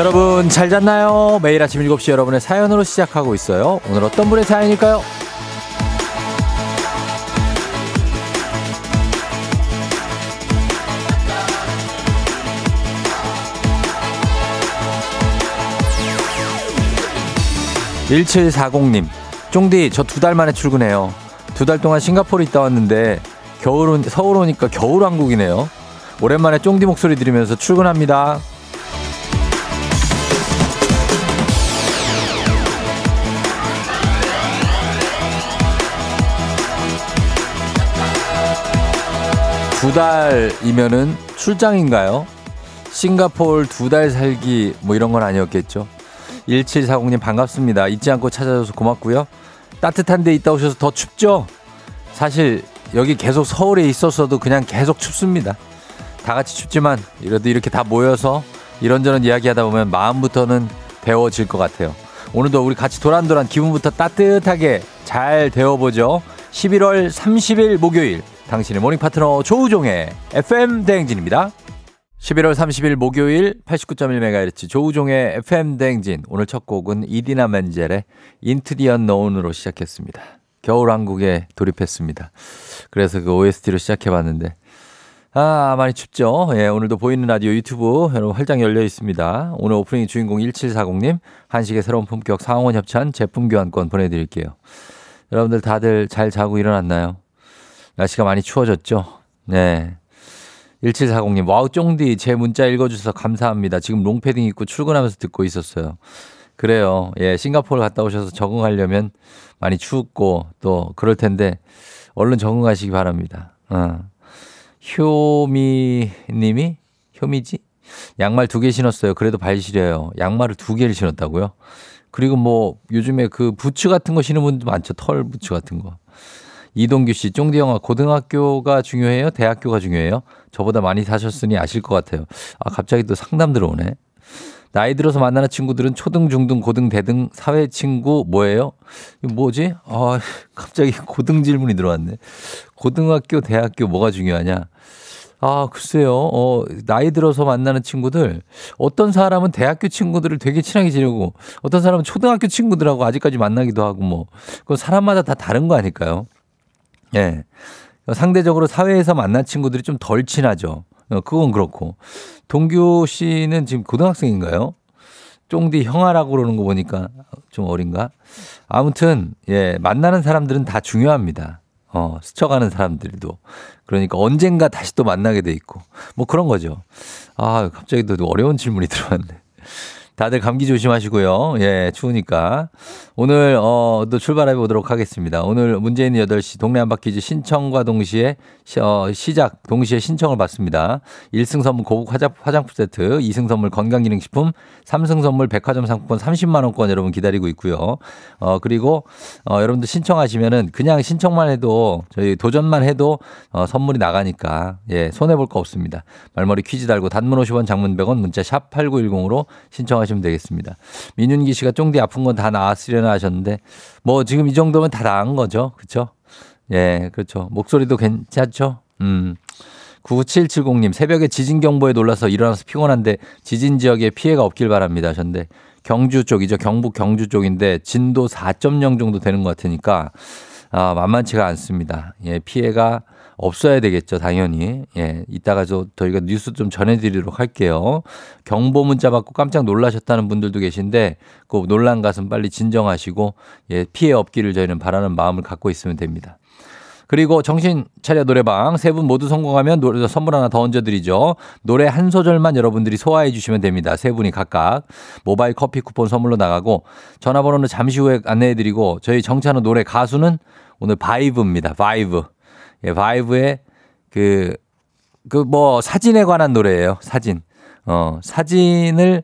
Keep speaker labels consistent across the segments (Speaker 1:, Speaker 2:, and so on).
Speaker 1: 여러분 잘 잤나요? 매일 아침 7시 여러분의 사연으로 시작하고 있어요. 오늘 어떤 분의 사연일까요? 1740님, 쫑디, 저 두 달 만에 출근해요. 두 달 동안 싱가포르 있다 왔는데, 겨울, 온, 서울 오니까 겨울 왕국이네요. 오랜만에 쫑디 목소리 들으면서 출근합니다. 두 달이면은 출장인가요? 싱가폴 두 달 살기 뭐 이런 건 아니었겠죠. 1740님 반갑습니다. 잊지 않고 찾아줘서 고맙고요. 따뜻한 데 있다 오셔서 더 춥죠? 사실 여기 계속 서울에 있었어도 그냥 계속 춥습니다. 다 같이 춥지만 이래도 이렇게 다 모여서 이런저런 이야기 하다 보면 마음부터는 데워질 것 같아요. 오늘도 우리 같이 도란도란 기분부터 따뜻하게 잘 데워보죠. 11월 30일 목요일 당신의 morning 파트너 조우종의 FM 대행진입니다. 11월 30일 목요일 89.1MHz 조우종의 FM 대행진 오늘 첫 곡은 이디나 멘젤의 Into the Unknown으로 시작했습니다. 겨울왕국에 돌입했습니다. 그래서 그 OST로 시작해봤는데 아 많이 춥죠. 예 오늘도 보이는 라디오 유튜브 여러분 활짝 열려 있습니다. 오늘 오프닝 주인공 1740님 한식의 새로운 품격 상원 협찬 제품 교환권 보내드릴게요. 여러분들 다들 잘 자고 일어났나요? 날씨가 많이 추워졌죠? 네. 1740님, wow, 쫑디, 제 문자 읽어주셔서 감사합니다. 지금 롱패딩 입고 출근하면서 듣고 있었어요. 그래요. 예, 싱가포르 갔다 오셔서 적응하려면 많이 춥고 또 그럴 텐데 얼른 적응하시기 바랍니다. 어. 효미 님이? 효미지? 양말 두 개 신었어요. 그래도 발 시려요. 양말을 두 개를 신었다고요? 그리고 뭐 요즘에 그 부츠 같은 거 신는 분도 많죠. 털 부츠 같은 거. 이동규 씨, 쫑디 영화 고등학교가 중요해요? 대학교가 중요해요? 저보다 많이 사셨으니 아실 것 같아요. 아, 갑자기 또 상담 들어오네. 나이 들어서 만나는 친구들은 초등, 중등, 고등, 대등, 사회 친구 뭐예요? 이거 뭐지? 아, 갑자기 고등 질문이 들어왔네. 고등학교, 대학교 뭐가 중요하냐? 아, 글쎄요. 어, 나이 들어서 만나는 친구들, 어떤 사람은 대학교 친구들을 되게 친하게 지내고, 어떤 사람은 초등학교 친구들하고 아직까지 만나기도 하고, 뭐, 그건 사람마다 다 다른 거 아닐까요? 예. 상대적으로 사회에서 만난 친구들이 좀 덜 친하죠. 어, 그건 그렇고. 동규 씨는 지금 고등학생인가요? 쫑디 형아라고 그러는 거 보니까 좀 어린가? 아무튼, 예, 만나는 사람들은 다 중요합니다. 어, 스쳐가는 사람들도. 그러니까 언젠가 다시 또 만나게 돼 있고. 뭐 그런 거죠. 아, 갑자기 또 어려운 질문이 들어왔네. 다들 감기 조심하시고요. 예, 추우니까. 오늘, 어, 또 출발해 보도록 하겠습니다. 오늘 있는 8시 동네 한바퀴즈 신청과 동시에, 어, 시작, 동시에 신청을 받습니다. 1승 선물 고급 화장, 화장품 세트, 2승 선물 건강기능식품, 3승 선물 백화점 상품권 30만원권 여러분 기다리고 있고요. 어, 그리고, 어, 여러분들 신청하시면은 그냥 신청만 해도 저희 도전만 해도 어, 선물이 나가니까, 예, 손해볼 거 없습니다. 말머리 퀴즈 달고 단문 50원 장문 100원 문자 샵 8910으로 신청하시면 하시면 되겠습니다. 민윤기 씨가 쫑디 아픈 건 다 나았으려나 하셨는데 뭐 지금 이 정도면 다 나은 거죠. 그렇죠? 예, 그렇죠. 목소리도 괜찮죠? 음. 9770님 새벽에 지진 경보에 놀라서 일어나서 피곤한데 지진 지역에 피해가 없길 바랍니다 하셨는데 경주 쪽이죠. 경북 경주 쪽인데 진도 4.0 정도 되는 것 같으니까 아, 만만치가 않습니다. 예, 피해가 없어야 되겠죠, 당연히. 예, 이따가 저 저희가 뉴스 좀 전해드리도록 할게요. 경보 문자 받고 깜짝 놀라셨다는 분들도 계신데 그 놀란 가슴 빨리 진정하시고 예, 피해 없기를 저희는 바라는 마음을 갖고 있으면 됩니다. 그리고 정신 차려 노래방 세 분 모두 성공하면 노래 선물 하나 더 얹어드리죠. 노래 한 소절만 여러분들이 소화해 주시면 됩니다. 세 분이 각각 모바일 커피 쿠폰 선물로 나가고 전화번호는 잠시 후에 안내해드리고 저희 정차노래 가수는 오늘 바이브입니다. 바이브. 예, 바이브의 그, 그 뭐 사진에 관한 노래예요. 사진. 어, 사진을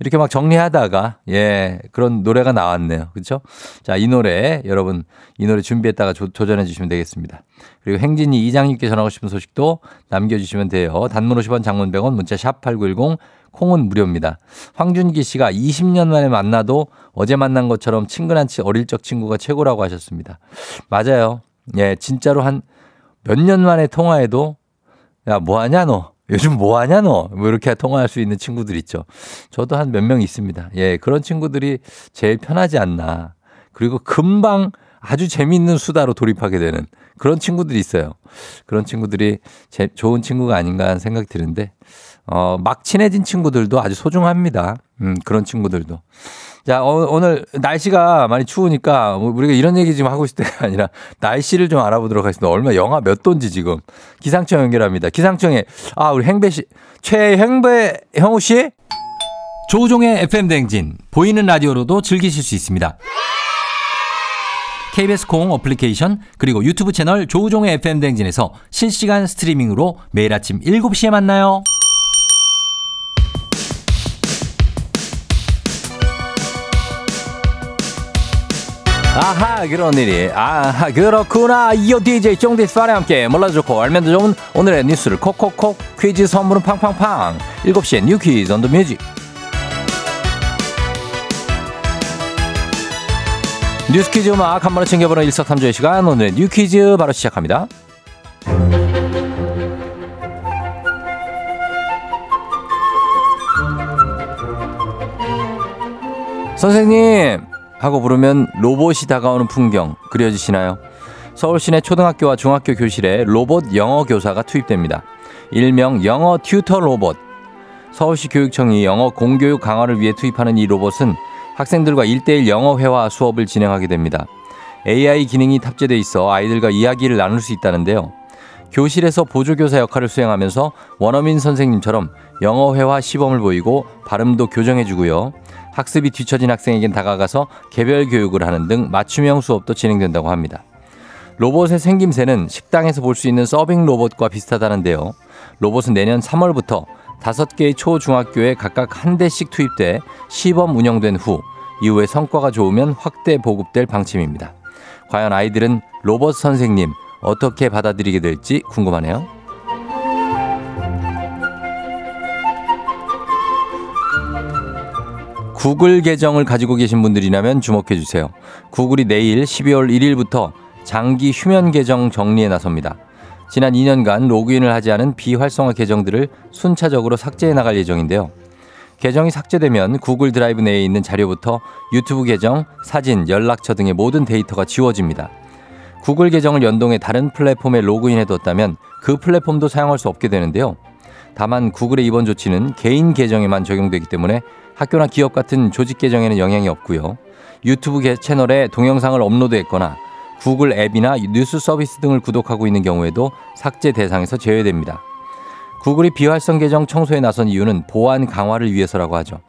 Speaker 1: 이렇게 막 정리하다가 예, 그런 노래가 나왔네요. 그렇죠? 자, 이 노래 여러분 이 노래 준비했다가 조, 도전해 주시면 되겠습니다. 그리고 행진이 이장님께 전하고 싶은 소식도 남겨 주시면 돼요. 단문 50원 장문 100원 문자 샵 8910 콩은 무료입니다. 황준기 씨가 20년 만에 만나도 어제 만난 것처럼 친근한 어릴 적 친구가 최고라고 하셨습니다. 맞아요. 예, 진짜로 한 몇 년 만에 통화해도 야, 뭐 하냐 너? 요즘 뭐 하냐, 너? 뭐 이렇게 통화할 수 있는 친구들 있죠. 저도 한 몇 명 있습니다. 예, 그런 친구들이 제일 편하지 않나. 그리고 금방 아주 재미있는 수다로 돌입하게 되는 그런 친구들이 있어요. 그런 친구들이 제, 좋은 친구가 아닌가 하는 생각이 드는데, 어, 막 친해진 친구들도 아주 소중합니다. 음, 그런 친구들도. 자, 어, 오늘 날씨가 많이 추우니까 뭐 우리가 이런 얘기 지금 하고 있을 때가 아니라 날씨를 좀 알아보도록 하겠습니다. 얼마 영하 몇 도인지 지금 기상청 연결합니다. 기상청에 아, 우리 행배 씨, 최행배 형우 씨? 조종의 FM 댕진 보이는 라디오로도 즐기실 수 있습니다. KBS 공 어플리케이션 그리고 유튜브 채널 조우종의 FM 댕진에서 실시간 스트리밍으로 매일 아침 7시에 만나요. 아하 그런 일이. 아하 그렇구나. 이어 DJ 쫑디스파와 함께 몰라도 좋고 알면 더 좋은 오늘의 뉴스를 콕콕콕 퀴즈 선물은 팡팡팡. 7시에 뉴 퀴즈 on the music. 뉴스 퀴즈 음악 한 번에 챙겨보는 일석삼조의 시간. 오늘의 뉴 퀴즈 바로 시작합니다. 선생님 하고 부르면 로봇이 다가오는 풍경 그려지시나요? 서울 시내 초등학교와 중학교 교실에 로봇 영어 교사가 투입됩니다. 일명 영어 튜터 로봇. 서울시 교육청이 영어 공교육 강화를 위해 투입하는 이 로봇은 학생들과 일대일 영어 회화 수업을 진행하게 됩니다. AI 기능이 탑재돼 있어 아이들과 이야기를 나눌 수 있다는데요. 교실에서 보조교사 역할을 수행하면서 원어민 선생님처럼 영어 회화 시범을 보이고 발음도 교정해주고요. 학습이 뒤처진 학생에겐 다가가서 개별 교육을 하는 등 맞춤형 수업도 진행된다고 합니다. 로봇의 생김새는 식당에서 볼 수 있는 서빙 로봇과 비슷하다는데요. 로봇은 내년 3월부터 5개의 초중학교에 각각 한 대씩 투입돼 시범 운영된 후 이후에 성과가 좋으면 확대 보급될 방침입니다. 과연 아이들은 로봇 선생님 어떻게 받아들이게 될지 궁금하네요. 구글 계정을 가지고 계신 분들이라면 주목해 주세요. 구글이 내일 12월 1일부터 장기 휴면 계정 정리에 나섭니다. 지난 2년간 로그인을 하지 않은 비활성화 계정들을 순차적으로 삭제해 나갈 예정인데요. 계정이 삭제되면 구글 드라이브 내에 있는 자료부터 유튜브 계정, 사진, 연락처 등의 모든 데이터가 지워집니다. 구글 계정을 연동해 다른 플랫폼에 로그인해 뒀다면 그 플랫폼도 사용할 수 없게 되는데요. 다만 구글의 이번 조치는 개인 계정에만 적용되기 때문에 학교나 기업 같은 조직 계정에는 영향이 없고요. 유튜브 채널에 동영상을 업로드했거나 구글 앱이나 뉴스 서비스 등을 구독하고 있는 경우에도 삭제 대상에서 제외됩니다. 구글이 비활성 계정 청소에 나선 이유는 보안 강화를 위해서라고 하죠.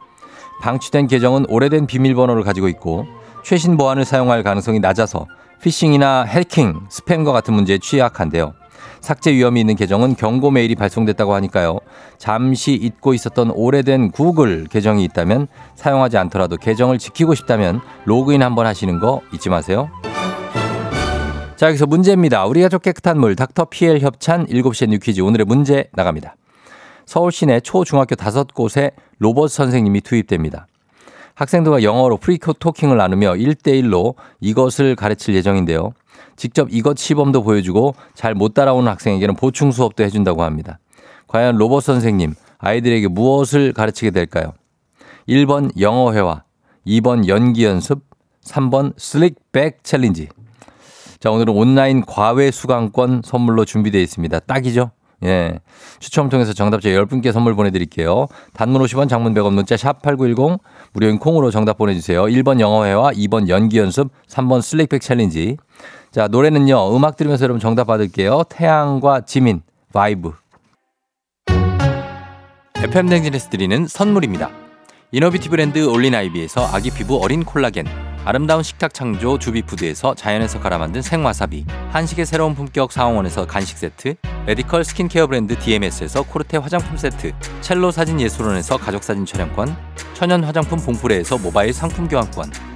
Speaker 1: 방치된 계정은 오래된 비밀번호를 가지고 있고 최신 보안을 사용할 가능성이 낮아서 피싱이나 해킹, 스팸과 같은 문제에 취약한데요. 삭제 위험이 있는 계정은 경고 메일이 발송됐다고 하니까요. 잠시 잊고 있었던 오래된 구글 계정이 있다면 사용하지 않더라도 계정을 지키고 싶다면 로그인 한번 하시는 거 잊지 마세요. 자, 여기서 문제입니다. 우리 가족 깨끗한 물 닥터 피엘 협찬 7시에 뉴 퀴즈 오늘의 문제 나갑니다. 서울 시내 초중학교 5곳에 로봇 선생님이 투입됩니다. 학생들과 영어로 free talking을 나누며 1대1로 이것을 가르칠 예정인데요. 직접 이것 시범도 보여주고 잘 못 따라오는 학생에게는 보충 수업도 해준다고 합니다. 과연 로봇 선생님, 아이들에게 무엇을 가르치게 될까요? 1번 영어 회화, 2번 연기 연습, 3번 slickback challenge. 자, 오늘은 온라인 과외 수강권 선물로 준비되어 있습니다. 딱이죠? 예. 추첨 통해서 정답자 10분께 선물 보내드릴게요. 단문 50원, 장문 100원, 문자 샵 8910, 무료인 콩으로 정답 보내주세요. 1번 영어회화, 2번 연기연습, 3번 slickback challenge. 자, 노래는요, 음악 들으면서 여러분 정답 받을게요. 태양과 지민, Vibe. FM대행진에서 드리는 선물입니다. 이너비티 브랜드 올린아이비에서 아기 피부 어린 콜라겐. 아름다운 식탁 창조 주비푸드에서 자연에서 갈아 만든 생와사비 한식의 새로운 품격 사원에서 간식 세트 메디컬 스킨케어 브랜드 DMS에서 코르테 화장품 세트 첼로 사진 예술원에서 가족사진 촬영권 천연 화장품 봉프레에서 모바일 상품 교환권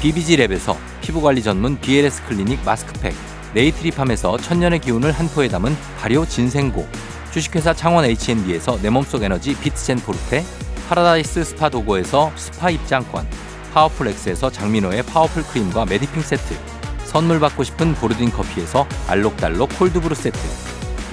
Speaker 1: BBG랩에서 피부관리 전문 BLS 클리닉 마스크팩 네이트리팜에서 천년의 기운을 한 포에 담은 발효 진생고 주식회사 창원 H&B에서 내 몸속 에너지 비트젠 포르테 파라다이스 스파 도고에서 스파 입장권 파워풀 엑스에서 장민호의 파워풀 크림과 메디핑 세트 선물 받고 싶은 보르딘 커피에서 알록달록 cold brew 세트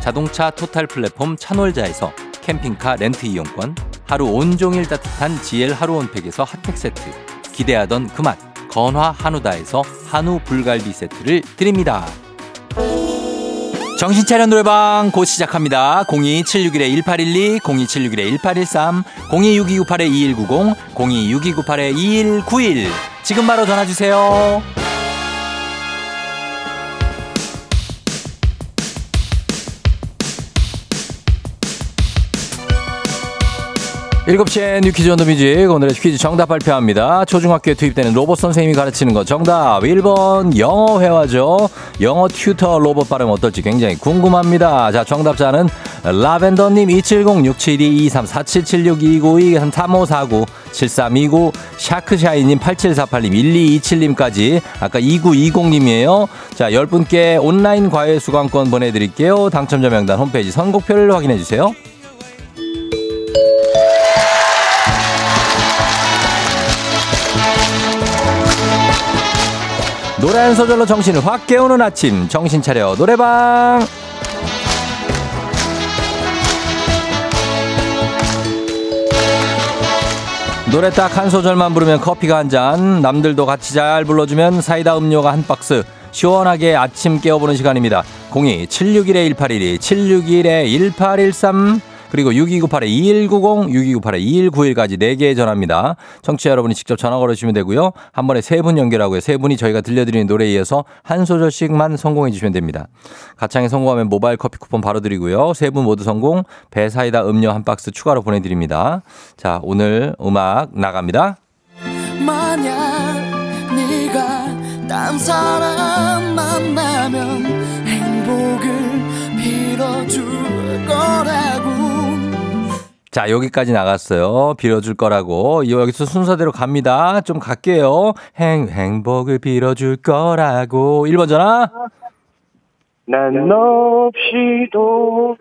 Speaker 1: 자동차 total 플랫폼 차놀자에서 캠핑카 렌트 이용권, 하루 온종일 따뜻한 GL 하루 온팩에서 핫팩 세트, 기대하던 그 맛, 건화 한우다에서 한우 불갈비 세트를 드립니다. 정신 차려 노래방 곧 시작합니다. 02761-1812, 02761-1813, 026298-2190, 026298-2191. 지금 바로 전화 주세요. 일곱 시에 뉴 퀴즈 on the music 오늘의 퀴즈 정답 발표합니다. 초중학교에 투입되는 로봇 선생님이 가르치는 거 정답 1번 영어 회화죠. 영어 tutor 로봇 발음 어떨지 굉장히 궁금합니다. 자 정답자는 라벤더님 270-6722-234776-292-3549 7329 샤크샤이님 8748님 1227님까지 아까 2920님이에요. 자 10분께 온라인 과외 수강권 보내드릴게요. 당첨자 명단 홈페이지 선곡표를 확인해주세요. 노래 한 소절로 정신을 확 깨우는 아침. 정신 차려. 노래방. 노래 딱 한 소절만 부르면 커피가 한 잔. 남들도 같이 잘 불러주면 사이다 음료가 한 박스. 시원하게 아침 깨워보는 시간입니다. 02 761-1812 761-1813 그리고 6298-2190, 6298-2191까지 4개의 전화입니다. 청취자 여러분이 직접 전화 걸어주시면 되고요. 한 번에 세분 연결하고요. 세 분이 저희가 들려드리는 노래에 이어서 한 소절씩만 성공해 주시면 됩니다. 가창에 성공하면 모바일 커피 쿠폰 바로 드리고요. 세분 모두 성공, 배사이다 음료 한 박스 추가로 보내드립니다. 자, 오늘 음악 나갑니다. 만약 네가 딴 사람 만나면 행복을 빌어줄 자, 여기까지 나갔어요. 빌어줄 거라고. 여기서 순서대로 갑니다. 좀 갈게요. 행, 행복을 빌어줄 거라고. 1번 전화.
Speaker 2: 난 없이도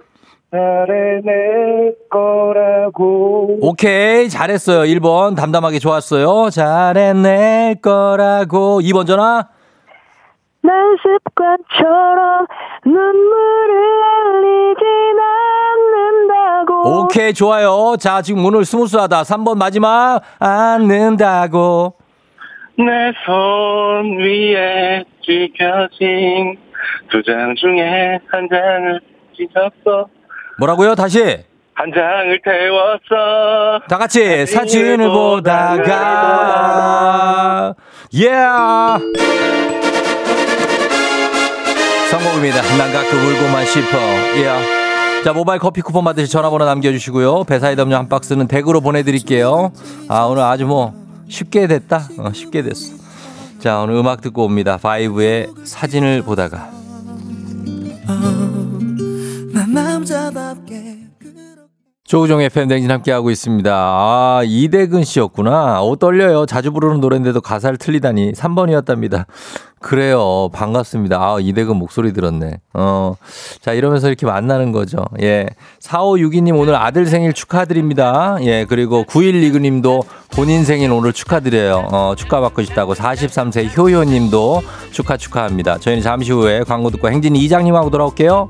Speaker 2: 잘해낼 거라고.
Speaker 1: 오케이. 잘했어요. 1번. 담담하게 좋았어요. 잘해낼 거라고. 2번 전화.
Speaker 3: 난 습관처럼 눈물을 흘리진 않는다고.
Speaker 1: 오케이, 좋아요. 자, 지금 오늘 스무스하다. 3번 마지막. 않는다고.
Speaker 2: 내 손 위에 찍혀진 두 장 중에 한 장을 찢었어.
Speaker 1: 뭐라고요? 다시.
Speaker 2: 한 장을 태웠어.
Speaker 1: 다 같이 사진을 보다가 예 yeah. 성공입니다. 난 가끔 울고만 싶어. 예. Yeah. 자, 모바일 커피 쿠폰 받으실 전화번호 남겨주시고요. 배사이드 음료 한 박스는 댁으로 보내드릴게요. 아, 오늘 아주 뭐 쉽게 됐다. 어, 쉽게 됐어. 자, 오늘 음악 듣고 옵니다. 바이브의 사진을 보다가. 조우종의 FM댕진 함께하고 있습니다. 아, 이대근 씨였구나. 오, 떨려요. 자주 부르는 노래인데도 가사를 틀리다니. 3번이었답니다. 그래요. 반갑습니다. 아, 이대근 목소리 들었네. 어. 자, 이러면서 이렇게 만나는 거죠. 예. 4562님 오늘 아들 생일 축하드립니다. 예. 그리고 9129님도 본인 생일 오늘 축하드려요. 어, 축하받고 싶다고 43세 효효님도 축하 축하합니다. 저희는 잠시 후에 광고 듣고 행진 이장님하고 돌아올게요.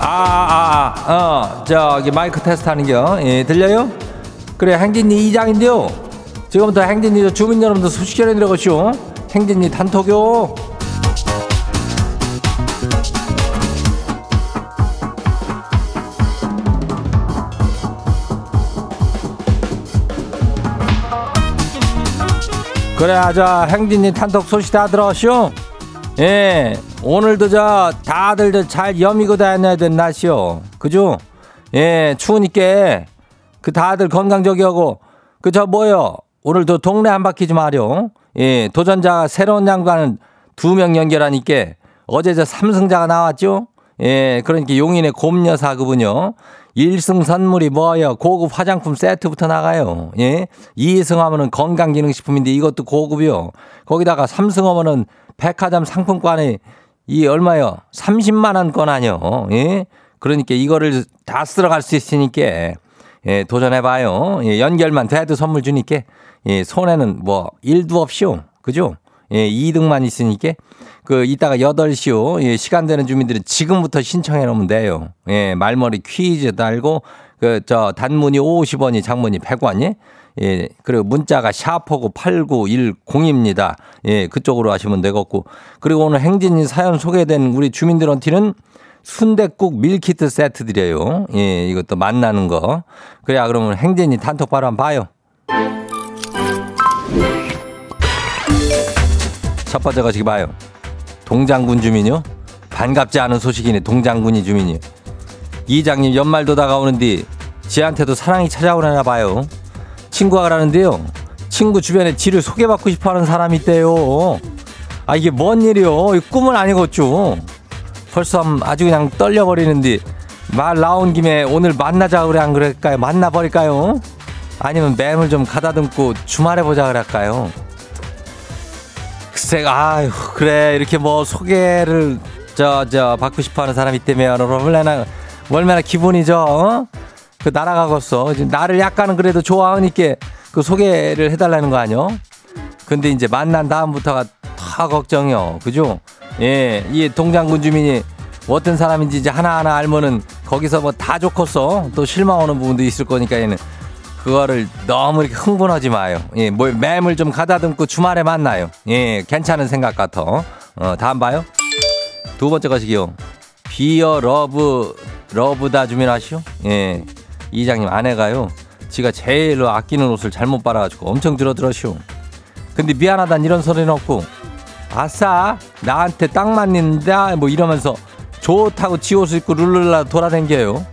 Speaker 1: 아, 아, 아, 어, 저기 마이크 테스트 하는 겨. 예, 들려요? 그래, 행진이 이장인데요. 지금부터 행진이 주민 여러분들 소식 전해드려보시오. 행진이 단톡요. 그래, 저 행진이 단톡 소식 다 들었쇼? 예, 오늘도 저 다들 저잘 여미고 다녀야 된 날씨요. 그죠? 예, 추우니까 그 다들 건강 저기 하고 그 저 뭐요? 오늘도 동네 한 바퀴 좀 하려. 예, 도전자 새로운 양반은 두 명 연결하니까 어제 저 삼승자가 나왔죠? 예, 그러니까 용인의 곰여사 그분요. 1승 선물이 뭐예요? 고급 화장품 세트부터 나가요. 예. 2승 하면은 건강기능식품인데 이것도 고급이요. 거기다가 3승 하면은 백화점 상품권이 이 얼마요? 30만 원권 아니요. 예. 그러니까 이거를 다 쓸어 갈 수 있으니까 예, 도전해 봐요. 예, 연결만 돼도 선물 주니까 예, 손해는 뭐 1도 없이요. 그죠? 예, 2등만 있으니까 그 이따가 8시요. 예, 시간 되는 주민들은 지금부터 신청해 놓으면 돼요. 예, 말머리 퀴즈 달고 그 저 단문이 50원이 장문이 100원이 예, 그리고 문자가 샤퍼고 8910입니다. 예, 그쪽으로 하시면 되겠고. 그리고 오늘 행진이 사연 소개된 우리 주민들한테는 순대국 밀키트 세트 드려요. 예, 이것도 만나는 거. 그래야 그러면 행진이 단톡 바로 한번 봐요. 첫 번째 거시기 봐요. 동장군 주민요? 반갑지 않은 소식이네. 동장군이 주민이. 이장님 연말도 다가오는데 지한테도 사랑이 찾아오나 봐요. 친구가 그러는데요. 친구 주변에 지를 소개받고 싶어 하는 사람이 있대요. 아 이게 뭔 일이요? 이 꿈은 아니겠죠. 벌써 아주 그냥 떨려버리는데 말 나온 김에 오늘 만나자 그래 안 그럴까요? 만나버릴까요? 아니면 매물 좀 가다듬고 주말에 보자 그럴까요? 글쎄, 아유, 그래. 이렇게 뭐 소개를 저, 저, 받고 싶어 하는 사람이 있다면 얼마나, 얼마나 기분이죠, 어? 그 날아가겠어. 나를 약간은 그래도 좋아하니까 그 소개를 해달라는 거 아니요? 근데 이제 만난 다음부터가 다 걱정이요. 그죠? 예, 이 동장군 주민이 어떤 사람인지 이제 하나하나 알면은 거기서 뭐 다 좋겠어. 또 실망 오는 부분도 있을 거니까 얘는. 그거를 너무 이렇게 흥분하지 마요. 예, 뭐 매물 좀 가다듬고 주말에 만나요. 예, 괜찮은 생각 같아. 어, 다음 봐요. 두 번째 것이기요. 비어 러브 러브다 주민하시오. 예, 이장님 아내가요. 지가 제일 아끼는 옷을 잘못 빨아가지고 엄청 줄어들었시오. 근데 미안하단 이런 소리는 없고 아싸 나한테 딱 맞는다 뭐 이러면서 좋다고 지 옷을 입고 룰루라 돌아댕겨요.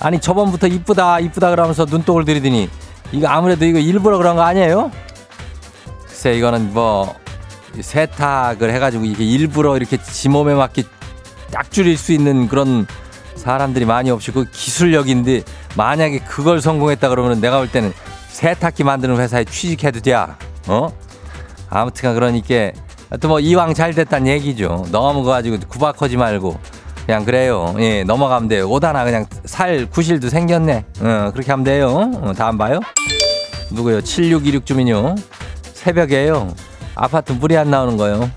Speaker 1: 아니 저번부터 이쁘다 이쁘다 그러면서 눈독을 들이더니 이거 아무래도 이거 일부러 그런 거 아니에요? 글쎄 이거는 뭐 세탁을 해가지고 이게 일부러 이렇게 지 몸에 맞게 딱 줄일 수 있는 그런 사람들이 많이 없이 그 기술력인데 만약에 그걸 성공했다 그러면 내가 볼 때는 세탁기 만드는 회사에 취직해도 돼. 어? 아무튼 그러니까 또 뭐 이왕 잘 됐단 얘기죠. 너무 그 가지고 구박하지 말고 그냥 그래요. 예, 넘어가면 돼요. 오다나 그냥 살 구실도 생겼네. 어, 그렇게 하면 돼요. 어, 다음 봐요. 누구요? 7626 주민요. 새벽에요. 아파트 물이 안 나오는 거요.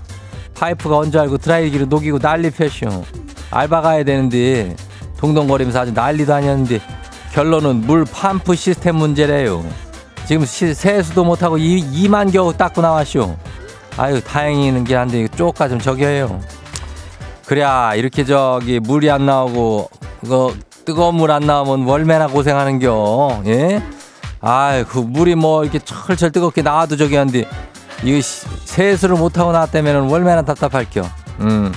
Speaker 1: 파이프가 언제 알고 드라이기로 녹이고 난리 폈쇼. 알바 가야 되는데 동동거리면서 아주 난리도 아니었는데 결론은 물 팜프 시스템 문제래요. 지금 시, 세수도 못하고 이, 이만 겨우 닦고 나왔쇼. 아유 게 한데 쪼까 좀 저기 해요. 그래야 이렇게 저기 물이 안 나오고 그거 뜨거운 물 안 나오면 얼마나 고생하는겨. 예? 아유 그 물이 뭐 이렇게 철철 뜨겁게 나와도 저기 한데 시- 세수를 못하고 나왔다면 얼마나 답답할겨. 음.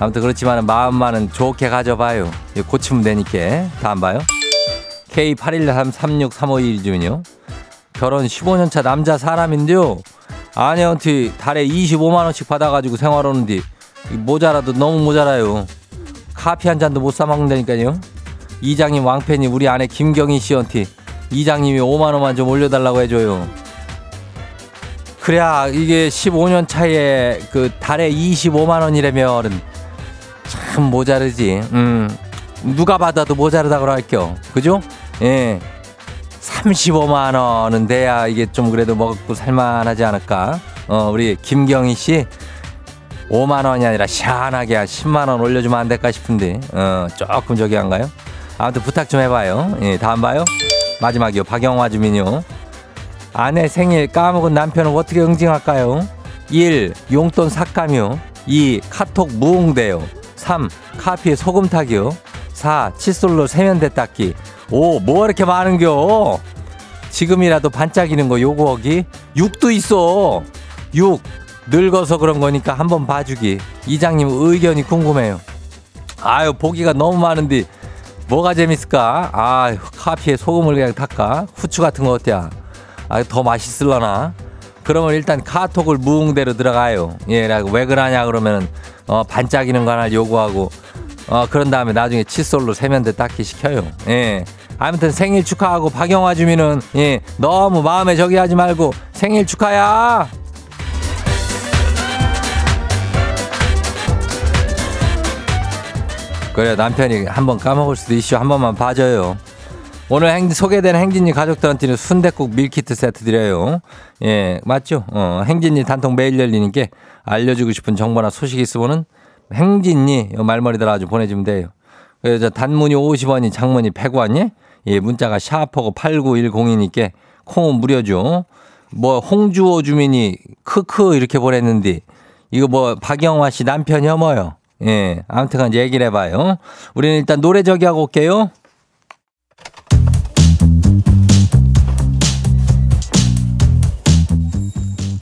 Speaker 1: 아무튼 그렇지만 마음만은 좋게 가져봐요. 고치면 되니까. 다음 봐요. K81336351 주민요. 결혼 15년 차 남자 사람인데요. 아내한테 달에 25만 원씩 받아가지고 생활하는데 이 모자라도 너무 모자라요. 카피 한 잔도 못 사 먹는다니까요. 이장님 왕팬이 우리 아내 김경희 씨한테 이장님이 5만 원만 좀 올려달라고 해줘요. 그래야 이게 15년 차에 그 달에 25만 원이라면 참 모자르지. 음. 누가 받아도 모자르다고 할게요. 그죠? 예. 35만 원은 돼야 이게 좀 그래도 먹고 살만하지 않을까? 어, 우리 김경희 씨 5만 원이 아니라 시원하게 한 10만 원 올려주면 안 될까 싶은데 어, 조금 저기 한가요? 아무튼 부탁 좀 해봐요. 예, 다음 봐요. 마지막이요. 박영화 주민요. 아내 생일 까먹은 남편은 어떻게 응징할까요? 1. 용돈 삭감요. 2. 카톡 무응대요. 3. 카피에 소금 타기요. 4. 칫솔로 세면대 닦기. 5. 뭐 이렇게 많은겨? 지금이라도 반짝이는 거 요구하기. 6도 있어. 6. 늙어서 그런 거니까 한번 봐주기. 이장님 의견이 궁금해요. 아유, 보기가 너무 많은데 뭐가 재밌을까? 아, 카피에 소금을 그냥 닦까? 후추 같은 거 어때야? 아, 더 맛있을라나? 그러면 일단 카톡을 무응대로 들어가요. 예, 왜 그러냐 그러면 어, 반짝이는 거 하나 요구하고 어, 그런 다음에 나중에 칫솔로 세면대 닦기 시켜요. 예. 아무튼 생일 축하하고 박영화 주민은 예, 너무 마음에 저기 하지 말고 생일 축하야. 그래 남편이 한번 까먹을 수도 있죠. 한 번만 봐줘요. 오늘 행, 소개된 행진이 가족들한테는 순대국 밀키트 세트 드려요. 예, 맞죠? 어, 행진이 단통 매일 열리니께 알려주고 싶은 정보나 소식 있으면은 행진이 말머리들 아주 보내주면 돼요. 그래서 단문이 50원이 장문이 100원이 예, 문자가 샤퍼고 8910이니까 콩은 무료죠. 뭐 홍주호 주민이 크크 이렇게 보냈는데 이거 뭐 박영화 씨 남편 혐오요. 예, 아무튼 얘기를 해봐요. 우리는 일단 노래 저기 하고 올게요.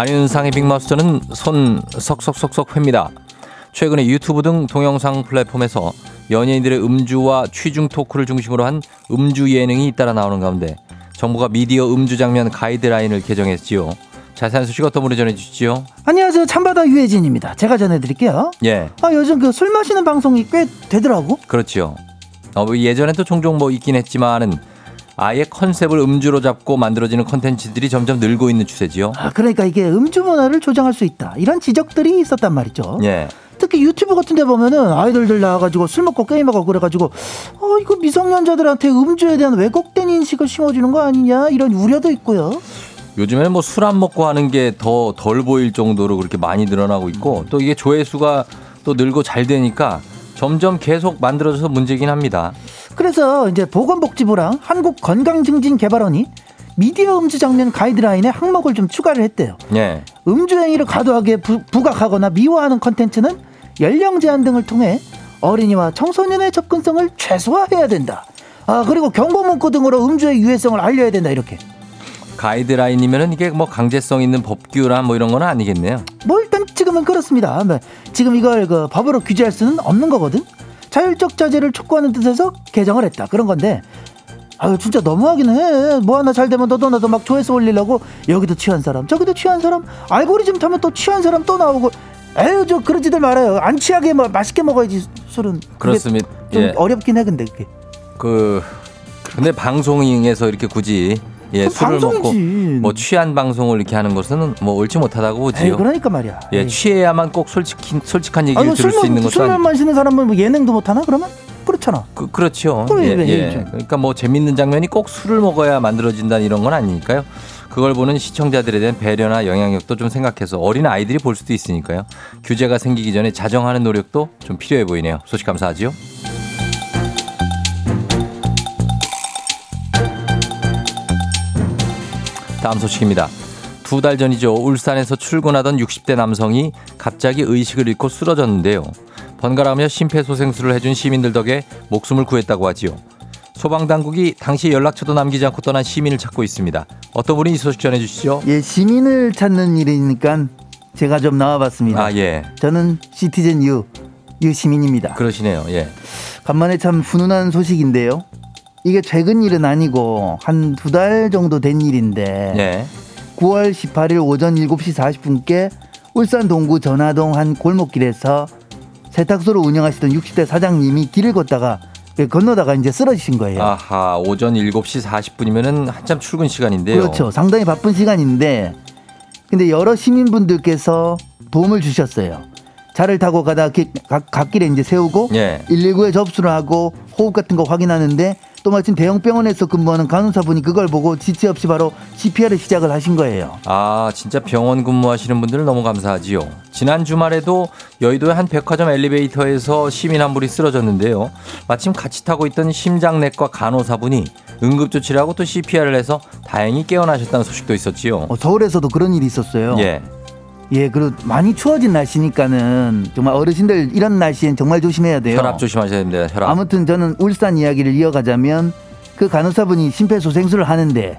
Speaker 1: 안윤상의 빅마스터는 손 석석석석 회입니다. 최근에 유튜브 등 동영상 플랫폼에서 연예인들의 음주와 취중 토크를 중심으로 한 음주 예능이 잇따라 나오는 가운데 정부가 미디어 음주 장면 가이드라인을 개정했지요. 자세한 소식 어떤 분이 전해주시죠?
Speaker 4: 안녕하세요. 참바다 유혜진입니다. 제가 전해드릴게요.
Speaker 1: 예,
Speaker 4: 아, 요즘 그 술 마시는 방송이 꽤 되더라고.
Speaker 1: 그렇죠. 어, 뭐 예전에도 종종 뭐 있긴 했지만은 아예 컨셉을 음주로 잡고 만들어지는 컨텐츠들이 점점 늘고 있는 추세지요.
Speaker 4: 아, 그러니까 이게 음주 문화를 조장할 수 있다. 이런 지적들이 있었단 말이죠.
Speaker 1: 예.
Speaker 4: 특히 유튜브 같은 데 보면은 아이돌들 나와가지고 술 먹고 게임하고 그래가지고 어, 이거 미성년자들한테 음주에 대한 왜곡된 인식을 심어주는 거 아니냐 이런 우려도 있고요.
Speaker 1: 요즘에는 뭐 술 안 먹고 하는 게 더 덜 보일 정도로 그렇게 많이 늘어나고 있고 또 이게 조회수가 또 늘고 잘 되니까 점점 계속 만들어져서 문제긴 합니다.
Speaker 4: 그래서 이제 보건복지부랑 한국건강증진개발원이 미디어 음주 장면 가이드라인에 항목을 좀 추가를 했대요.
Speaker 1: 예.
Speaker 4: 음주 행위를 과도하게 부, 부각하거나 미화하는 컨텐츠는 연령 제한 등을 통해 어린이와 청소년의 접근성을 최소화해야 된다. 아 그리고 경고 문구 등으로 음주의 유해성을 알려야 된다 이렇게.
Speaker 1: 가이드라인이면은 이게 뭐 강제성 있는 법규라 뭐 이런 건 아니겠네요.
Speaker 4: 뭐 지금은 그렇습니다. 네. 지금 이걸 그 법으로 규제할 수는 없는 거거든. 자율적 자제를 촉구하는 뜻에서 개정을 했다. 그런 건데. 아유 진짜 너무하긴 해. 뭐 하나 잘 되면 너도 나도 막 조회수 올리려고 여기도 취한 사람, 저기도 취한 사람, 알고리즘 타면 또 취한 사람 또 나오고. 에휴 저 그러지들 말아요. 안 취하게 뭐 맛있게 먹어야지 술은.
Speaker 1: 그렇습니다.
Speaker 4: 좀
Speaker 1: 예.
Speaker 4: 어렵긴 해 근데 그게.
Speaker 1: 그 근데 방송에서 이렇게 굳이 예, 술을
Speaker 4: 방송이지.
Speaker 1: 먹고 뭐 취한 방송을 이렇게 하는 것은 뭐 옳지 못하다고 보지요.
Speaker 4: 그러니까 말이야.
Speaker 1: 예,
Speaker 4: 에이.
Speaker 1: 취해야만 꼭 솔직히 솔직한 얘기를
Speaker 4: 아유
Speaker 1: 들을 수 있는 것도
Speaker 4: 술만
Speaker 1: 아니.
Speaker 4: 마시는 사람은 뭐 예능도 못 하나 그러면 그렇잖아.
Speaker 1: 그, 그렇죠. 예,
Speaker 4: 왜,
Speaker 1: 예.
Speaker 4: 좀.
Speaker 1: 그러니까 뭐 재밌는 장면이 꼭 술을 먹어야 만들어진다는 이런 건 아니니까요. 그걸 보는 시청자들에 대한 배려나 영향력도 좀 생각해서 어린 아이들이 볼 수도 있으니까요. 규제가 생기기 전에 자정하는 노력도 좀 필요해 보이네요. 소식 감사하지요. 다음 소식입니다. 두 달 전이죠. 울산에서 출근하던 60대 남성이 갑자기 의식을 잃고 쓰러졌는데요. 번갈아가며 심폐소생술을 해준 시민들 덕에 목숨을 구했다고 하지요. 소방당국이 당시 연락처도 남기지 않고 떠난 시민을 찾고 있습니다. 어떤 분이 이 소식 전해주시죠?
Speaker 4: 예, 시민을 찾는 일이니까 제가 좀 나와봤습니다.
Speaker 1: 아, 예.
Speaker 4: 저는 시티즌 유, 유 시민입니다.
Speaker 1: 그러시네요. 예.
Speaker 4: 간만에 참 훈훈한 소식인데요. 이게 최근 일은 아니고 한 두 달 정도 된 일인데
Speaker 1: 예.
Speaker 4: 9월 18일 오전 7시 40분께 울산 동구 전화동 한 골목길에서 세탁소를 운영하시던 60대 사장님이 길을 걷다가 건너다가 이제 쓰러지신 거예요.
Speaker 1: 아하, 오전 7시 40분이면은 한참 출근 시간인데요.
Speaker 4: 그렇죠. 상당히 바쁜 시간인데 근데 여러 시민분들께서 도움을 주셨어요. 차를 타고 가다 기- 갓길에 이제 세우고
Speaker 1: 예.
Speaker 4: 119에 접수를 하고 호흡 같은 거 확인하는데 또 마침 대형 병원에서 근무하는 간호사분이 그걸 보고 지체 없이 바로 CPR을 시작을 하신 거예요.
Speaker 1: 아, 진짜 병원 근무하시는 분들 너무 감사하지요. 지난 주말에도 여의도의 한 백화점 엘리베이터에서 시민 한 분이 쓰러졌는데요. 마침 같이 타고 있던 심장내과 간호사분이 응급조치를 하고 또 CPR을 해서 다행히 깨어나셨다는 소식도 있었지요.
Speaker 4: 어, 서울에서도 그런 일이 있었어요.
Speaker 1: 예.
Speaker 4: 예, 그리고 많이 추워진 날씨니까는 정말 어르신들 이런 날씨엔 정말 조심해야 돼요.
Speaker 1: 혈압 조심하셔야 됩니다. 혈압.
Speaker 4: 아무튼 저는 울산 이야기를 이어가자면 그 간호사분이 심폐소생술을 하는데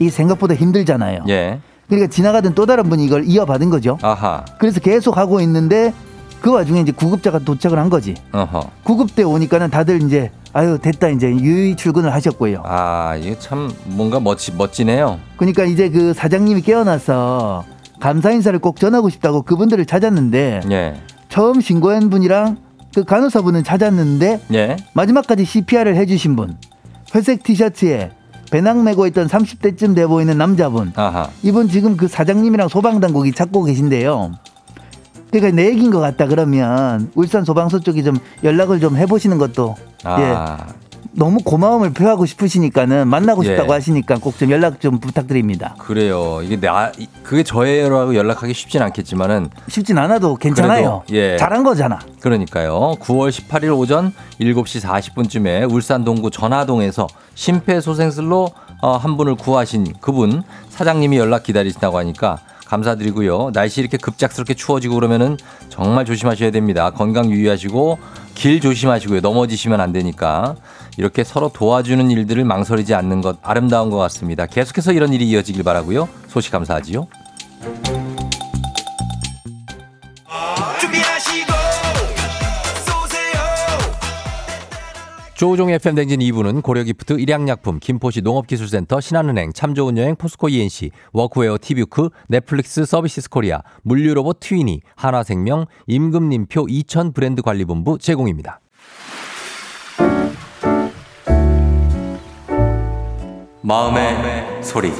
Speaker 4: 이 생각보다 힘들잖아요.
Speaker 1: 예.
Speaker 4: 그러니까 지나가던 또 다른 분이 이걸 이어받은 거죠.
Speaker 1: 아하.
Speaker 4: 그래서 계속 하고 있는데 그 와중에 이제 구급자가 도착을 한 거지.
Speaker 1: 어허.
Speaker 4: 구급대 오니까는 다들 이제 아유 됐다 이제 유의 출근을 하셨고요.
Speaker 1: 아, 이게 참 뭔가 멋지, 멋지네요.
Speaker 4: 그러니까 이제 그 사장님이 깨어나서 감사 인사를 꼭 전하고 싶다고 그분들을 찾았는데
Speaker 1: 예.
Speaker 4: 처음 신고한 분이랑 그 간호사분은 찾았는데
Speaker 1: 예.
Speaker 4: 마지막까지 CPR을 해주신 분 회색 티셔츠에 배낭 메고 있던 30대쯤 돼 보이는 남자분
Speaker 1: 아하.
Speaker 4: 이분 지금 그 사장님이랑 소방당국이 찾고 계신데요. 그러니까 내 얘기인 것 같다 그러면 울산 소방서 쪽이 좀 연락을 좀 해보시는 것도 예
Speaker 1: 아.
Speaker 4: 너무 고마움을 표하고 싶으시니까는 만나고
Speaker 1: 예.
Speaker 4: 싶다고 하시니까 꼭 좀 연락 좀 부탁드립니다.
Speaker 1: 그래요. 이게 나 이- 그게 저예요라고 연락하기 쉽진 않겠지만은
Speaker 4: 쉽진 않아도 괜찮아요.
Speaker 1: 그래도, 예.
Speaker 4: 잘한 거잖아.
Speaker 1: 그러니까요. 9월 18일 오전 7시 40분쯤에 울산 동구 전화동에서 심폐소생술로 어, 한 분을 구하신 그분 사장님이 연락 기다리신다고 하니까 감사드리고요. 날씨 이렇게 급작스럽게 추워지고 그러면은 정말 조심하셔야 됩니다. 건강 유의하시고 길 조심하시고요. 넘어지시면 안 되니까 이렇게 서로 도와주는 일들을 망설이지 않는 것 아름다운 것 같습니다. 계속해서 이런 일이 이어지길 바라고요. 소식 감사하지요. 조우종 FM 댕진 2부는 고려기프트, 일양약품, 김포시 농업기술센터, 신한은행, 참좋은여행, 포스코 E&C, 워크웨어 티뷰크, 넷플릭스 서비스 코리아, 물류로봇 트위니, 한화생명, 임금님표 2000 브랜드관리본부 제공입니다. 마음의, 소리.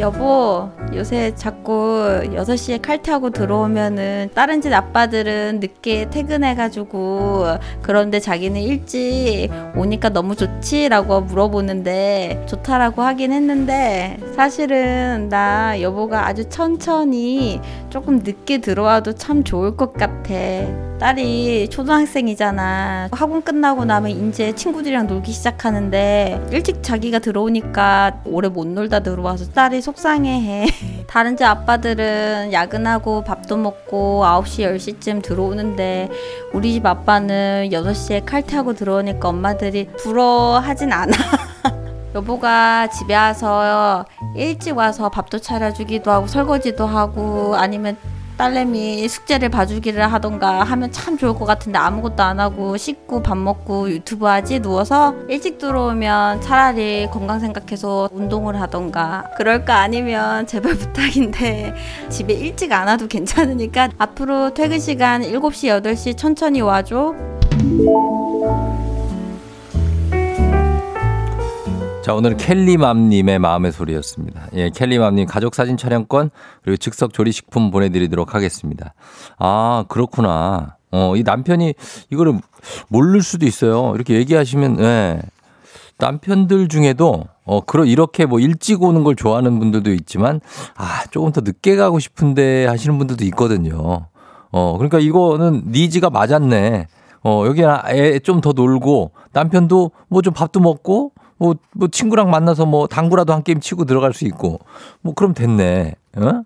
Speaker 5: 여보, 요새 자꾸 6시에 칼퇴하고 들어오면은 다른 집 아빠들은 늦게 퇴근해가지고 그런데 자기는 일찍 오니까 너무 좋지라고 물어보는데 좋다라고 하긴 했는데 사실은 나 여보가 아주 천천히 조금 늦게 들어와도 참 좋을 것 같아. 딸이 초등학생이잖아. 학원 끝나고 나면 이제 친구들이랑 놀기 시작하는데 일찍 자기가 들어오니까 오래 못 놀다 들어와서 딸이 속상해해. 다른 집 아빠들은 야근하고 밥도 먹고 9시, 10시쯤 들어오는데 우리 집 아빠는 6시에 칼퇴하고 들어오니까 엄마들이 부러워하진 않아. 여보가 집에 와서 일찍 와서 밥도 차려주기도 하고 설거지도 하고 아니면 딸내미 숙제를 봐주기를 하던가 하면 참 좋을 것 같은데 아무것도 안 하고 씻고 밥 먹고 유튜브 하지 누워서 일찍 들어오면 차라리 건강 생각해서 운동을 하던가. 그럴까? 아니면 제발 부탁인데 집에 일찍 안 와도 괜찮으니까 앞으로 퇴근 시간 7시 8시 천천히 와줘
Speaker 1: 자, 오늘은 켈리맘님의 마음의 소리였습니다. 예, 켈리맘님 가족 사진 촬영권 그리고 즉석 조리식품 보내드리도록 하겠습니다. 아, 그렇구나. 어, 이 남편이 이거를 모를 수도 있어요. 이렇게 얘기하시면, 예. 남편들 중에도 어, 그러 이렇게 뭐 일찍 오는 걸 좋아하는 분들도 있지만 아, 조금 더 늦게 가고 싶은데 하시는 분들도 있거든요. 어, 그러니까 이거는 니즈가 맞았네. 어, 여기 애 좀 더 놀고 남편도 뭐 좀 밥도 먹고 뭐, 뭐 친구랑 만나서 뭐 당구라도 한 게임 치고 들어갈 수 있고 뭐 그럼 됐네. 어?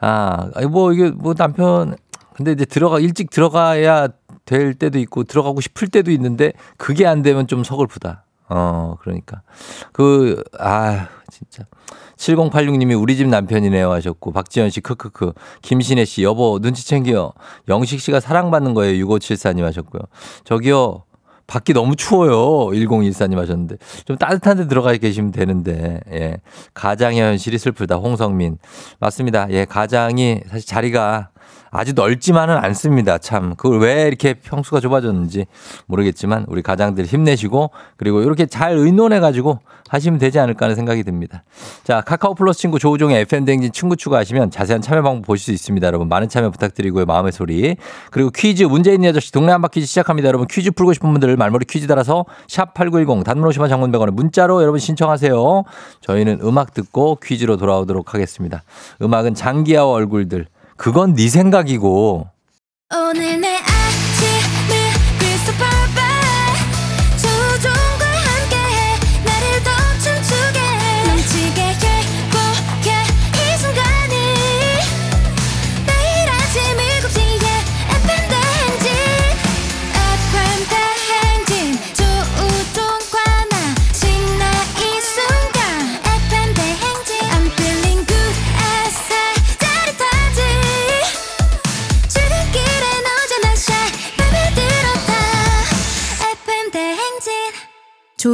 Speaker 1: 아, 뭐 이게 뭐 남편 근데 이제 들어가 일찍 들어가야 될 때도 있고 들어가고 싶을 때도 있는데 그게 안 되면 좀 서글프다. 어, 그러니까. 그, 아, 진짜. 7086님이 우리 집 남편이네요 하셨고, 박지현 씨, 크크크. 김신혜 씨, 여보, 눈치 챙겨. 영식 씨가 사랑받는 거예요. 6574님 하셨고요. 저기요, 밖이 너무 추워요. 1014님 하셨는데. 좀 따뜻한 데 들어가 계시면 되는데, 예. 가장의 현실이 슬프다. 홍성민. 맞습니다. 예, 가장이 사실 자리가 아주 넓지만은 않습니다. 참. 그걸 왜 이렇게 평수가 좁아졌는지 모르겠지만 우리 가장들 힘내시고 그리고 이렇게 잘 의논해가지고 하시면 되지 않을까 하는 생각이 듭니다. 자, 카카오 플러스 친구 조우종의 FM댕진 친구 추가하시면 자세한 참여 방법 보실 수 있습니다. 여러분 많은 참여 부탁드리고요. 마음의 소리. 그리고 퀴즈 문제 있는 여자씨 동네 한바 퀴즈 시작합니다. 여러분 퀴즈 풀고 싶은 분들 말머리 퀴즈 달아서 샵 8910 단문 50원 장문 100원에 문자로 여러분 신청하세요. 저희는 음악 듣고 퀴즈로 돌아오도록 하겠습니다. 음악은 장기하와 얼굴들. 그건 네 생각이고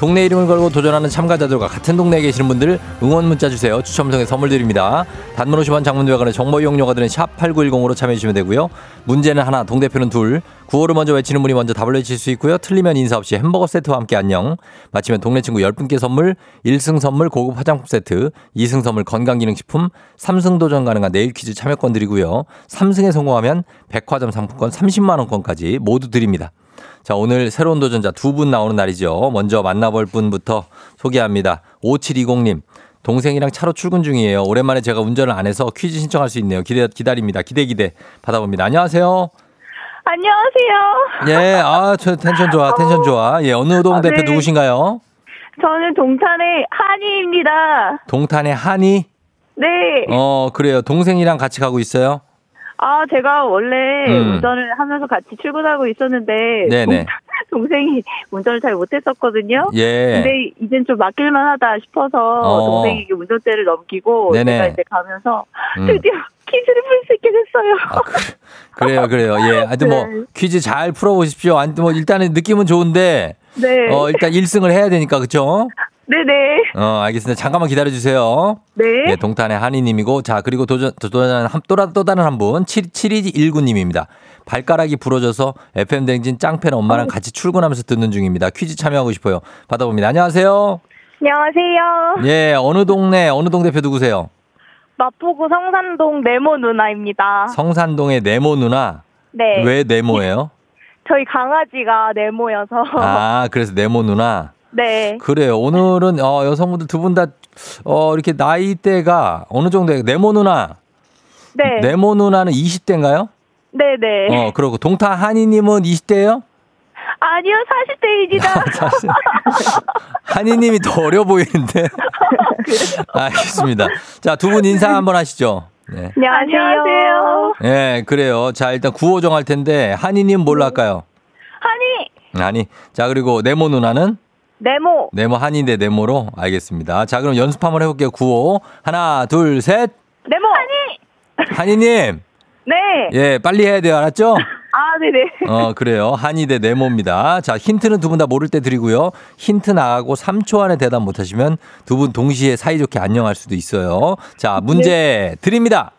Speaker 1: 동네 이름을 걸고 도전하는 참가자들과 같은 동네에 계시는 분들 응원 문자 주세요. 추첨 통해 선물 드립니다. 단문 50원 장문 대화관의 정보 이용료가 드는 샵 8910으로 참여해 주시면 되고요. 문제는 하나, 동대표는 둘. 구호를 먼저 외치는 분이 먼저 답을 외칠 수 있고요. 틀리면 인사 없이 햄버거 세트와 함께 안녕. 마치면 동네 친구 10분께 선물, 1승 선물 고급 화장품 세트, 2승 선물 건강기능식품, 3승 도전 가능한 내일 퀴즈 참여권 드리고요. 3승에 성공하면 백화점 상품권 30만 원권까지 모두 드립니다. 자, 오늘 새로운 도전자 두 분 나오는 날이죠. 먼저 만나볼 분부터 소개합니다. 5720님. 동생이랑 차로 출근 중이에요. 오랜만에 제가 운전을 안 해서 퀴즈 신청할 수 있네요. 기대, 기다립니다. 기대, 기대. 받아봅니다. 안녕하세요.
Speaker 3: 안녕하세요.
Speaker 1: 예, 아, 저 텐션 좋아, 텐션 좋아. 예, 어느 동
Speaker 3: 아,
Speaker 1: 대표
Speaker 3: 네.
Speaker 1: 누구신가요?
Speaker 3: 저는 동탄의 한이입니다.
Speaker 1: 동탄의 한이?
Speaker 3: 네.
Speaker 1: 어, 그래요. 동생이랑 같이 가고 있어요?
Speaker 3: 아, 제가 원래
Speaker 1: 음.
Speaker 3: 운전을 하면서 같이 출근하고 있었는데
Speaker 1: 네네.
Speaker 3: 동, 생이 운전을 잘 못했었거든요.
Speaker 1: 예.
Speaker 3: 근데 이젠 좀 맡길만 하다 싶어서
Speaker 1: 어.
Speaker 3: 동생에게 운전대를 넘기고
Speaker 1: 네네.
Speaker 3: 제가 이제 가면서
Speaker 1: 음.
Speaker 3: 드디어 퀴즈를 풀 수 있게 됐어요.
Speaker 1: 아, 그, 래요 그래요. 예. 하여튼 뭐,
Speaker 3: 네.
Speaker 1: 퀴즈 잘 풀어보십시오. 아니, 뭐, 일단은 느낌은 좋은데,
Speaker 3: 네.
Speaker 1: 어, 일단 1승을 해야 되니까, 그쵸?
Speaker 3: 네네.
Speaker 1: 어, 알겠습니다. 잠깐만 기다려주세요.
Speaker 3: 네.
Speaker 1: 예, 동탄의 한이님이고, 자, 그리고 도전, 도전, 한, 또, 다른 한 분, 7, 7219님입니다. 발가락이 부러져서 FM댕진 짱팬 엄마랑 같이 출근하면서 듣는 중입니다. 퀴즈 참여하고 싶어요. 받아봅니다. 안녕하세요.
Speaker 3: 안녕하세요.
Speaker 1: 예, 어느 동네, 어느 동 대표 누구세요?
Speaker 3: 마포구 성산동 네모 누나입니다.
Speaker 1: 성산동의 네모 누나.
Speaker 3: 네.
Speaker 1: 왜 네모예요?
Speaker 3: 저희 강아지가 네모여서.
Speaker 1: 아, 그래서 네모 누나.
Speaker 3: 네.
Speaker 1: 그래요. 오늘은 어, 여성분들 두 분 다 어, 이렇게 나이대가 어느 정도예요? 네모 누나.
Speaker 3: 네.
Speaker 1: 네모 누나는 20대인가요?
Speaker 3: 네 네.
Speaker 1: 어, 그러고 동타 한이 님은 20대예요?
Speaker 3: 아니요, 40대입니다.
Speaker 1: 사실 한이 님이 더 어려 보이는데. 알겠습니다. 자, 두 분 인사 한번 하시죠. 네.
Speaker 3: 안녕하세요.
Speaker 1: 예, 그래요. 자, 일단 구호 정할 텐데 한이 님 뭘로 할까요?
Speaker 3: 한이,
Speaker 1: 아니. 자, 그리고 네모 누나는
Speaker 3: 네모,
Speaker 1: 네모 한이 대 네모로 알겠습니다. 자, 그럼 연습 한번 해볼게요. 구호 하나, 둘, 셋.
Speaker 3: 네모. 한이.
Speaker 1: 한이님.
Speaker 3: 네.
Speaker 1: 예, 빨리 해야 돼요. 알았죠?
Speaker 3: 아, 네네.
Speaker 1: 어, 그래요. 한이 대 네모입니다. 자, 힌트는 두 분 다 모를 때 드리고요. 힌트 나가고 3초 안에 대답 못 하시면 두 분 동시에 사이좋게 안녕할 수도 있어요. 자, 문제 드립니다.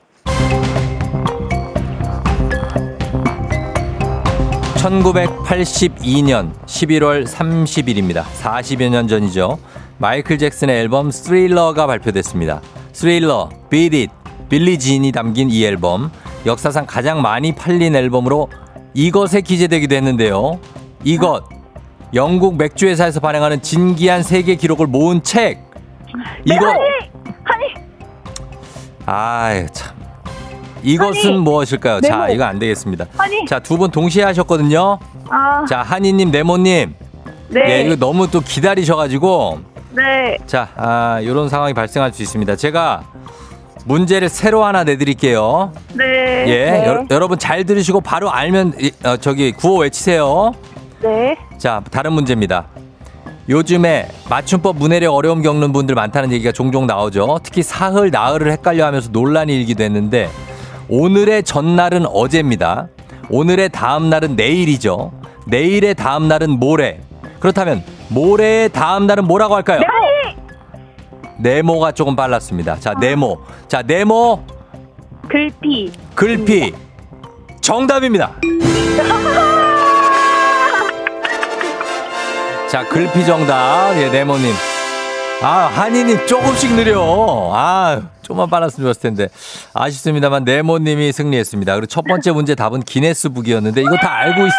Speaker 1: 1982년 11월 30일입니다. 40여 년 전이죠. 마이클 잭슨의 앨범 스릴러가 발표됐습니다. 스릴러, Beat It, 빌리 진이 담긴 이 앨범 역사상 가장 많이 팔린 앨범으로 이것에 기재되기도 했는데요. 이것 영국 맥주 회사에서 발행하는 진기한 세계 기록을 모은 책. 이거 아이 참. 이것은 무엇일까요? 자,
Speaker 3: 네모.
Speaker 1: 이거 안 되겠습니다.
Speaker 3: 하니
Speaker 1: 자, 두 분 동시에 하셨거든요.
Speaker 3: 아
Speaker 1: 자, 한이님, 네모님.
Speaker 3: 네.
Speaker 1: 예, 이거 너무 또 기다리셔가지고.
Speaker 3: 네.
Speaker 1: 자, 아, 요런 상황이 발생할 수 있습니다. 제가 문제를 새로 하나 내드릴게요.
Speaker 3: 네.
Speaker 1: 예,
Speaker 3: 네.
Speaker 1: 여, 러분잘 들으시고 바로 알면, 이, 어, 저기, 구호 외치세요.
Speaker 3: 네.
Speaker 1: 자, 다른 문제입니다. 요즘에 맞춤법 문해력 어려움 겪는 분들 많다는 얘기가 종종 나오죠. 특히 사흘, 나흘을 헷갈려 하면서 논란이 일기도 했는데 오늘의 전날은 어제입니다. 오늘의 다음 날은 내일이죠. 내일의 다음 날은 모레. 그렇다면 모레의 다음 날은 뭐라고 할까요? 네모 가 조금 빨랐습니다. 자, 네모. 자, 네모
Speaker 3: 글피.
Speaker 1: 글피 정답입니다. 자, 글피 정답. 예, 네모님. 아, 한이님 조금씩 느려. 아, 좀만 빨랐으면 좋았을 텐데. 아쉽습니다만 네모님이 승리했습니다. 그리고 첫 번째 문제 답은 기네스북이었는데 이거 다 알고 있.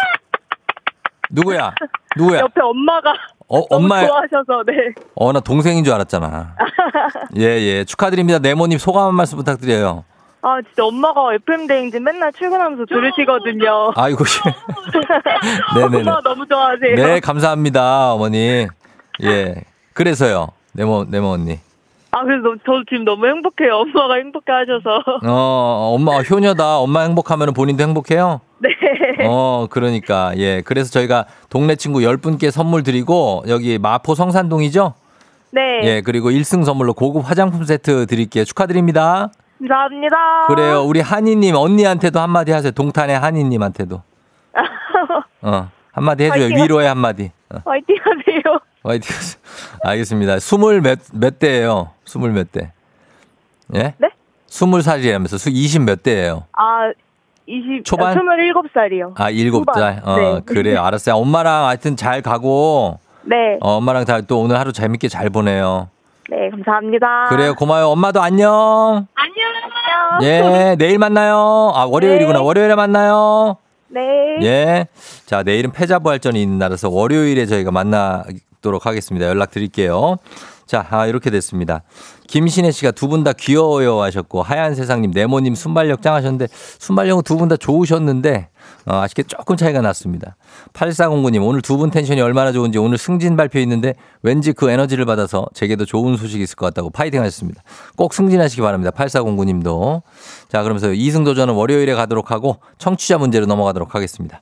Speaker 1: 누구야? 누구야?
Speaker 3: 옆에 엄마가
Speaker 1: 어, 엄마.
Speaker 3: 좋아하셔서 네.
Speaker 1: 어, 나 동생인 줄 알았잖아. 예, 예. 축하드립니다. 네모님 소감 한 말씀 부탁드려요.
Speaker 3: 아 진짜 엄마가 FM 대행진 맨날 출근하면서 들으시거든요.
Speaker 1: 아이고. 네네네.
Speaker 3: 엄마 너무 좋아하세요.
Speaker 1: 네, 감사합니다, 어머니. 예. 그래서요, 네모, 네모 언니.
Speaker 3: 아 그래서 너무- 저 지금 너무 행복해요. 엄마가 행복해 하셔서.
Speaker 1: 어, 엄마 효녀다. 엄마 행복하면 본인도 행복해요?
Speaker 3: 네.
Speaker 1: 어, 그러니까. 예. 그래서 저희가 동네 친구 10분께 선물 드리고, 여기 마포 성산동이죠?
Speaker 3: 네.
Speaker 1: 예. 그리고 1승 선물로 고급 화장품 세트 드릴게요. 축하드립니다.
Speaker 3: 감사합니다.
Speaker 1: 그래요. 우리 한이님, 언니한테도 한마디 하세요. 동탄의 한이님한테도. 어, 한마디 해줘요.
Speaker 3: 화이팅.
Speaker 1: 위로의 한마디. 어.
Speaker 3: 화이팅 하세요.
Speaker 1: 화이팅. 알겠습니다. 스물 몇, 몇 대예요? 스물 몇 대? 예?
Speaker 3: 네?
Speaker 1: 스물 살이라면서 수20몇 대예요?
Speaker 3: 아 20,
Speaker 1: 초반?
Speaker 3: 아, 27살이요.
Speaker 1: 아, 일곱
Speaker 3: 후반.
Speaker 1: 살. 어,
Speaker 3: 네.
Speaker 1: 그래요. 알았어요. 엄마랑 하여튼 잘 가고,
Speaker 3: 네.
Speaker 1: 어, 엄마랑 다또 오늘 하루 재밌게 잘 보내요.
Speaker 3: 네, 감사합니다.
Speaker 1: 그래요. 고마워요. 엄마도 안녕.
Speaker 3: 안녕.
Speaker 1: 예, 내일 만나요. 아, 월요일이구나.
Speaker 3: 네.
Speaker 1: 월요일에 만나요.
Speaker 3: 네.
Speaker 1: 예. 자, 내일은 패자부활전이 있는 날이라서 월요일에 저희가 만나도록 하겠습니다. 연락 드릴게요. 자, 아, 이렇게 됐습니다. 김신혜 씨가 두 분 다 귀여워요 하셨고, 하얀 세상님, 네모님 순발력 짱 하셨는데, 순발력은 두 분 다 좋으셨는데, 어, 아쉽게 조금 차이가 났습니다. 8409님, 오늘 두 분 텐션이 얼마나 좋은지 오늘 승진 발표 있는데, 왠지 그 에너지를 받아서 제게도 좋은 소식이 있을 것 같다고 파이팅 하셨습니다. 꼭 승진하시기 바랍니다. 8409님도. 자, 그러면서 이승 도전은 월요일에 가도록 하고, 청취자 문제로 넘어가도록 하겠습니다.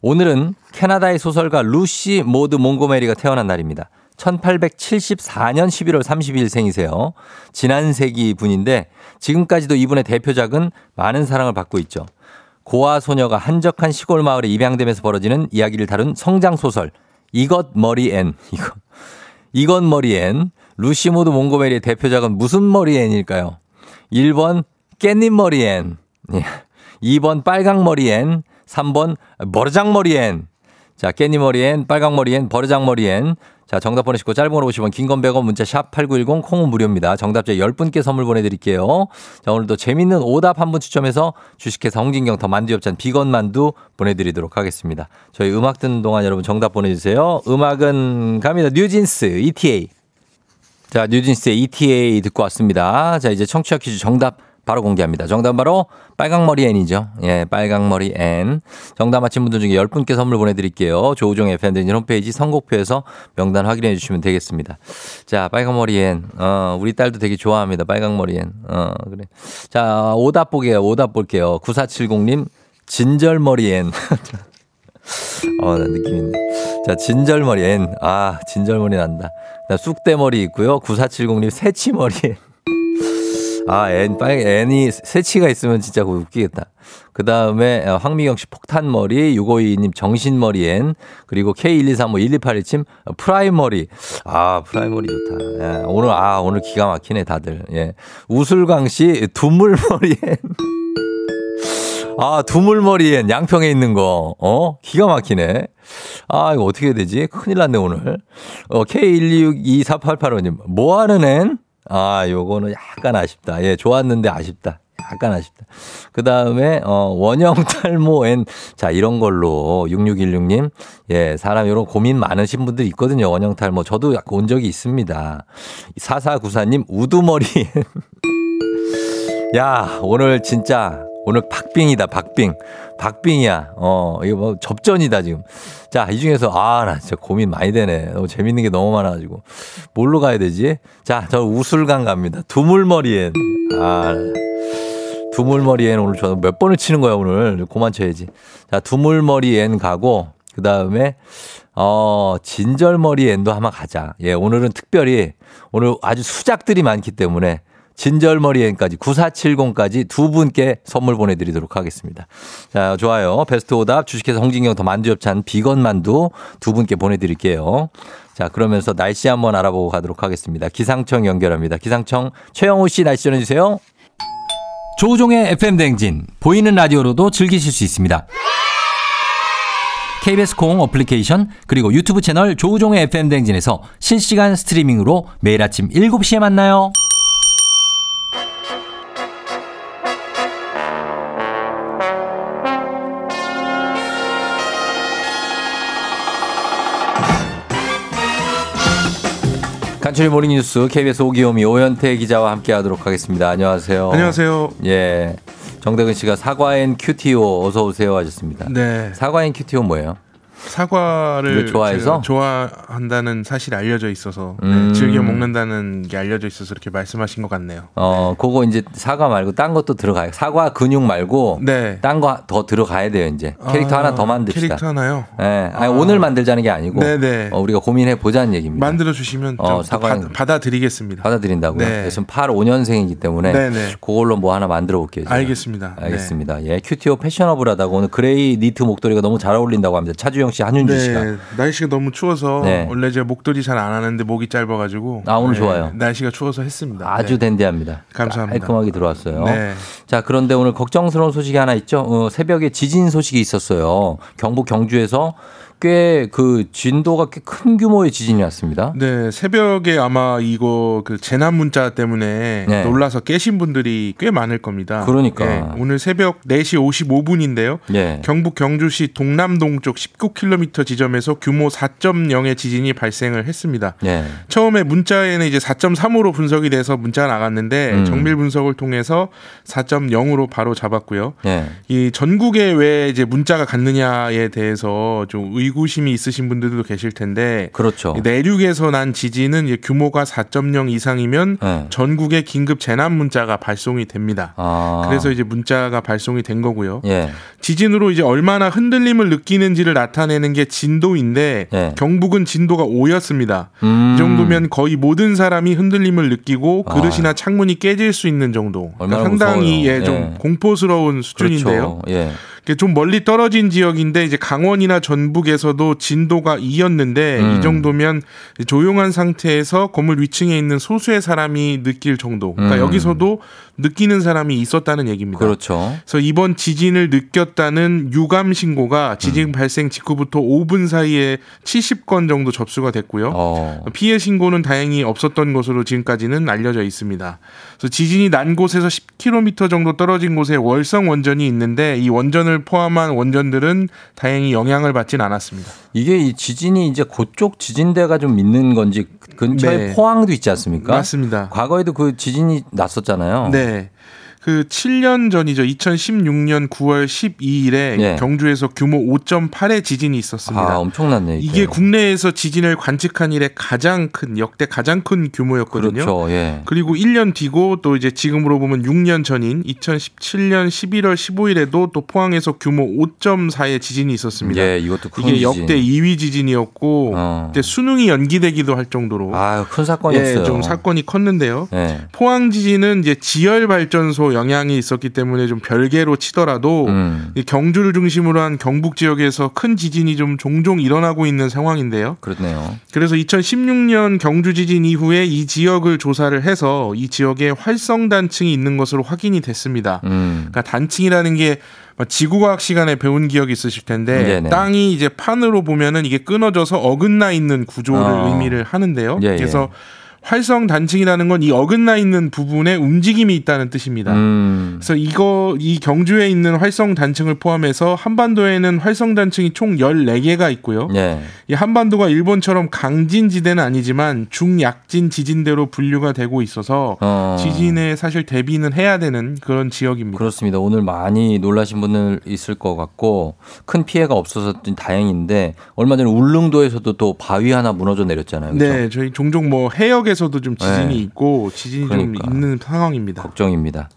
Speaker 1: 오늘은 캐나다의 소설가 루시 모드 몽고메리가 태어난 날입니다. 1874년 11월 30일 생이세요. 지난 세기 분인데 지금까지도 이분의 대표작은 많은 사랑을 받고 있죠. 고아 소녀가 한적한 시골 마을에 입양되면서 벌어지는 이야기를 다룬 성장 소설 이것 머리 앤 이것 이것 머리 앤 루시 모드 몽고메리의 대표작은 무슨 머리 앤일까요? 1번 깻잎 머리 앤 예. 2번 빨강 머리 앤 3번 버르장 머리 앤 자, 깻잎 머리 앤, 빨강 머리 앤, 버르장 머리 앤. 자, 정답 보내시고 짧은 글 50원 긴 글 100원 문자 샵 8910 콩은 무료입니다. 정답자 10분께 선물 보내드릴게요. 자, 오늘도 재밌는 오답 한 분 추첨해서 주식회사 홍진경 더 만두엽찬 비건 만두 보내드리도록 하겠습니다. 저희 음악 듣는 동안 여러분 정답 보내주세요. 음악은 갑니다. 뉴진스, ETA. 자, 뉴진스의 ETA 듣고 왔습니다. 자, 이제 청취자 퀴즈 정답 바로 공개합니다. 정답 바로 빨강머리 N이죠. 예, 빨강머리 N. 정답 맞힌 분들 중에 10분께 선물 보내드릴게요. 조우종 FM대진 홈페이지 선곡표에서 명단 확인해 주시면 되겠습니다. 자, 빨강머리 N. 어, 우리 딸도 되게 좋아합니다. 빨강머리 N. 어, 그래. 자, 오답 보게요. 오답 볼게요. 9470님, 진절머리 N. 어, 나 느낌 있네. 자, 진절머리 앤. 아, 진절머리 난다. 자, 쑥대머리 있고요. 9470님, 새치머리 앤. 아, 앤, 빨, 앤이 새치가 있으면 진짜 웃기겠다. 그 다음에 황미경 씨 폭탄머리, 6522님 정신머리 앤, 그리고 K123뭐 1281님 프라이머리. 아, 프라이머리 좋다. 예, 오늘, 아, 오늘 기가 막히네, 다들. 예. 우술광 씨 두물머리 앤. 아, 두물머리 앤 양평에 있는 거. 어? 기가 막히네. 아, 이거 어떻게 해야 되지? 큰일 났네, 오늘. 어, K1262488호님. 뭐 하는 앤? 아, 요거는 약간 아쉽다. 예, 좋았는데 아쉽다. 약간 아쉽다. 그 다음에, 어, 원형 탈모 앤. 자, 이런 걸로 6616님. 예, 사람 이런 고민 많으신 분들 있거든요. 원형 탈모. 저도 온 적이 있습니다. 4494님, 우두머리 앤. 야, 오늘 진짜 오늘 박빙이다, 박빙. 박빙이야. 어, 이거 뭐 접전이다, 지금. 자, 이 중에서, 아, 나 진짜 고민 많이 되네. 너무 재밌는 게 너무 많아가지고. 뭘로 가야 되지? 자, 저 우술강 갑니다. 두물머리 앤. 아, 두물머리 앤 오늘 저 몇 번을 치는 거야, 오늘. 그만 쳐야지. 자, 두물머리 앤 가고, 그 다음에, 어, 진절머리 앤도 한번 가자. 예, 오늘은 특별히, 오늘 아주 수작들이 많기 때문에, 진절머리 앤까지 9470까지 두 분께 선물 보내드리도록 하겠습니다. 자, 좋아요. 베스트 오답 주식회사 홍진경 더 만두엽찬 비건 만두 두 분께 보내드릴게요. 자, 그러면서 날씨 한번 알아보고 가도록 하겠습니다. 기상청 연결합니다. 기상청 최영호 씨 날씨 전해주세요. 조우종의 FM 댕진 보이는 라디오로도 즐기실 수 있습니다. KBS 콩 어플리케이션 그리고 유튜브 채널 조우종의 FM 댕진에서 실시간 스트리밍으로 매일 아침 7시에 만나요. 간추린 모닝뉴스 KBS 오기오미 오현태 기자와 함께하도록 하겠습니다. 안녕하세요.
Speaker 6: 안녕하세요.
Speaker 1: 예, 정대근 씨가 사과엔 큐티오 어서 오세요 하셨습니다.
Speaker 6: 네.
Speaker 1: 사과엔 큐티오 뭐예요?
Speaker 6: 사과를
Speaker 1: 좋아해서?
Speaker 6: 좋아한다는 사실이 알려져 있어서 네,
Speaker 1: 음.
Speaker 6: 즐겨 먹는다는 게 알려져 있어서 이렇게 말씀하신 것 같네요.
Speaker 1: 어, 그거 이제 사과 말고 딴 것도 들어가요. 사과 근육 말고
Speaker 6: 네.
Speaker 1: 딴거 더 들어가야 돼요, 이제. 캐릭터
Speaker 6: 아,
Speaker 1: 하나 더 만듭시다.
Speaker 6: 캐릭터 하나요?
Speaker 1: 예. 아니,
Speaker 6: 아.
Speaker 1: 오늘 만들자는 게 아니고
Speaker 6: 네네.
Speaker 1: 어, 우리가 고민해 보자는 얘기입니다.
Speaker 6: 만들어 주시면
Speaker 1: 어,
Speaker 6: 좀
Speaker 1: 사과는-
Speaker 6: 받- 받아드리겠습니다.
Speaker 1: 받아들인다고요.
Speaker 6: 네.
Speaker 1: 그래서 85년생이기 때문에
Speaker 6: 네네.
Speaker 1: 그걸로 뭐 하나 만들어 볼게요. 제가.
Speaker 6: 알겠습니다. 네.
Speaker 1: 알겠습니다. 예, 큐티오 패셔너블하다고 오늘 그레이 니트 목도리가 너무 잘 어울린다고 합니다. 차주영 씨, 한윤주
Speaker 6: 네,
Speaker 1: 씨가.
Speaker 6: 날씨가 너무 추워서
Speaker 1: 네.
Speaker 6: 원래 제가 목도리 잘 안 하는데 목이 짧아가지고
Speaker 1: 아, 오늘
Speaker 6: 네,
Speaker 1: 좋아요.
Speaker 6: 날씨가 추워서 했습니다.
Speaker 1: 아주
Speaker 6: 네.
Speaker 1: 댄디합니다.
Speaker 6: 감사합니다.
Speaker 1: 깔끔하게 들어왔어요.
Speaker 6: 네.
Speaker 1: 자, 그런데 오늘 걱정스러운 소식이 하나 있죠. 어, 새벽에 지진 소식이 있었어요. 경북 경주에서 꽤 그 진도가 꽤 큰 규모의 지진이 왔습니다.
Speaker 6: 네, 새벽에 아마 이거 그 재난 문자 때문에
Speaker 1: 네.
Speaker 6: 놀라서 깨신 분들이 꽤 많을 겁니다.
Speaker 1: 그러니까.
Speaker 6: 네, 오늘 새벽 4시 55분인데요.
Speaker 1: 예.
Speaker 6: 경북 경주시 동남동 쪽 19km 지점에서 규모 4.0의 지진이 발생을 했습니다.
Speaker 1: 예.
Speaker 6: 처음에 문자에는 이제 4.3으로 분석이 돼서 문자가 나갔는데
Speaker 1: 음.
Speaker 6: 정밀 분석을 통해서 4.0으로 바로 잡았고요.
Speaker 1: 예.
Speaker 6: 이 전국에 왜 이제 문자가 갔느냐에 대해서 좀 의 구심이 있으신 분들도 계실 텐데
Speaker 1: 그렇죠.
Speaker 6: 이 내륙에서 난 지진은 규모가 4.0 이상이면
Speaker 1: 예.
Speaker 6: 전국에 긴급 재난 문자가 발송이 됩니다.
Speaker 1: 아.
Speaker 6: 그래서 이제 문자가 발송이 된 거고요.
Speaker 1: 예.
Speaker 6: 지진으로 이제 얼마나 흔들림을 느끼는지를 나타내는 게 진도인데
Speaker 1: 예.
Speaker 6: 경북은 진도가 5였습니다.
Speaker 1: 음.
Speaker 6: 이 정도면 거의 모든 사람이 흔들림을 느끼고
Speaker 1: 아.
Speaker 6: 그릇이나 창문이 깨질 수 있는 정도. 그러니까 상당히. 예, 좀
Speaker 1: 예.
Speaker 6: 공포스러운 수준인데요.
Speaker 1: 그렇죠.
Speaker 6: 좀 멀리 떨어진 지역인데 이제 강원이나 전북에서도 진도가 2였는데
Speaker 1: 음.
Speaker 6: 이 정도면 조용한 상태에서 건물 위층에 있는 소수의 사람이 느낄 정도. 그러니까
Speaker 1: 음.
Speaker 6: 여기서도 느끼는 사람이 있었다는 얘기입니다.
Speaker 1: 그렇죠.
Speaker 6: 그래서 이번 지진을 느꼈다는 유감 신고가 지진
Speaker 1: 음.
Speaker 6: 발생 직후부터 5분 사이에 70건 정도 접수가 됐고요.
Speaker 1: 어.
Speaker 6: 피해 신고는 다행히 없었던 것으로 지금까지는 알려져 있습니다. 그래서 지진이 난 곳에서 10km 정도 떨어진 곳에 월성 원전이 있는데 이 원전을 포함한 원전들은 다행히 영향을 받진 않았습니다.
Speaker 1: 이게 이 지진이 이제 그쪽 지진대가 좀 있는 건지 근처에
Speaker 6: 네.
Speaker 1: 포항도 있지 않습니까?
Speaker 6: 맞습니다.
Speaker 1: 과거에도 그 지진이 났었잖아요.
Speaker 6: 네. 그 7년 전이죠. 2016년 9월 12일에
Speaker 1: 예.
Speaker 6: 경주에서 규모 5.8의 지진이 있었습니다.
Speaker 1: 아, 엄청났네.
Speaker 6: 이게 국내에서 지진을 관측한 이래 가장 큰 역대 가장 큰 규모였거든요.
Speaker 1: 그렇죠. 예.
Speaker 6: 그리고 1년 뒤고 또 이제 지금으로 보면 6년 전인 2017년 11월 15일에도 또 포항에서 규모 5.4의 지진이 있었습니다.
Speaker 1: 예, 이것도 큰
Speaker 6: 이게
Speaker 1: 지진.
Speaker 6: 역대 2위 지진이었고
Speaker 1: 어.
Speaker 6: 그때 수능이 연기되기도 할 정도로
Speaker 1: 아유, 큰 사건이었어요.
Speaker 6: 예, 좀 사건이 컸는데요.
Speaker 1: 예.
Speaker 6: 포항 지진은 이제 지열 발전소 영향이 있었기 때문에 좀 별개로 치더라도
Speaker 1: 음.
Speaker 6: 이 경주를 중심으로 한 경북 지역에서 큰 지진이 좀 종종 일어나고 있는 상황인데요.
Speaker 1: 그렇네요.
Speaker 6: 그래서 2016년 경주 지진 이후에 이 지역을 조사를 해서 이 지역에 활성 단층이 있는 것으로 확인이 됐습니다.
Speaker 1: 음.
Speaker 6: 그러니까 단층이라는 게 지구과학 시간에 배운 기억이 있으실 텐데
Speaker 1: 네네.
Speaker 6: 땅이 이제 판으로 보면은 이게 끊어져서 어긋나 있는 구조를
Speaker 1: 어.
Speaker 6: 의미를 하는데요.
Speaker 1: 예, 예.
Speaker 6: 그래서 활성 단층이라는 건 이 어긋나 있는 부분에 움직임이 있다는 뜻입니다.
Speaker 1: 음.
Speaker 6: 그래서 이거 이 경주에 있는 활성 단층을 포함해서 한반도에는 활성 단층이 총 14개가 있고요.
Speaker 1: 예.
Speaker 6: 이 한반도가 일본처럼 강진 지대는 아니지만 중약진 지진대로 분류가 되고 있어서
Speaker 1: 어.
Speaker 6: 지진에 사실 대비는 해야 되는 그런 지역입니다.
Speaker 1: 그렇습니다. 오늘 많이 놀라신 분들 있을 것 같고 큰 피해가 없어서 좀 다행인데 얼마 전에 울릉도에서도 또 바위 하나 무너져 내렸잖아요. 그죠?
Speaker 6: 네, 저희 종종 뭐 해역 에서도 좀 지진이
Speaker 1: 네.
Speaker 6: 있고 지진이
Speaker 1: 그러니까.
Speaker 6: 좀 있는 상황입니다.
Speaker 1: 걱정입니다.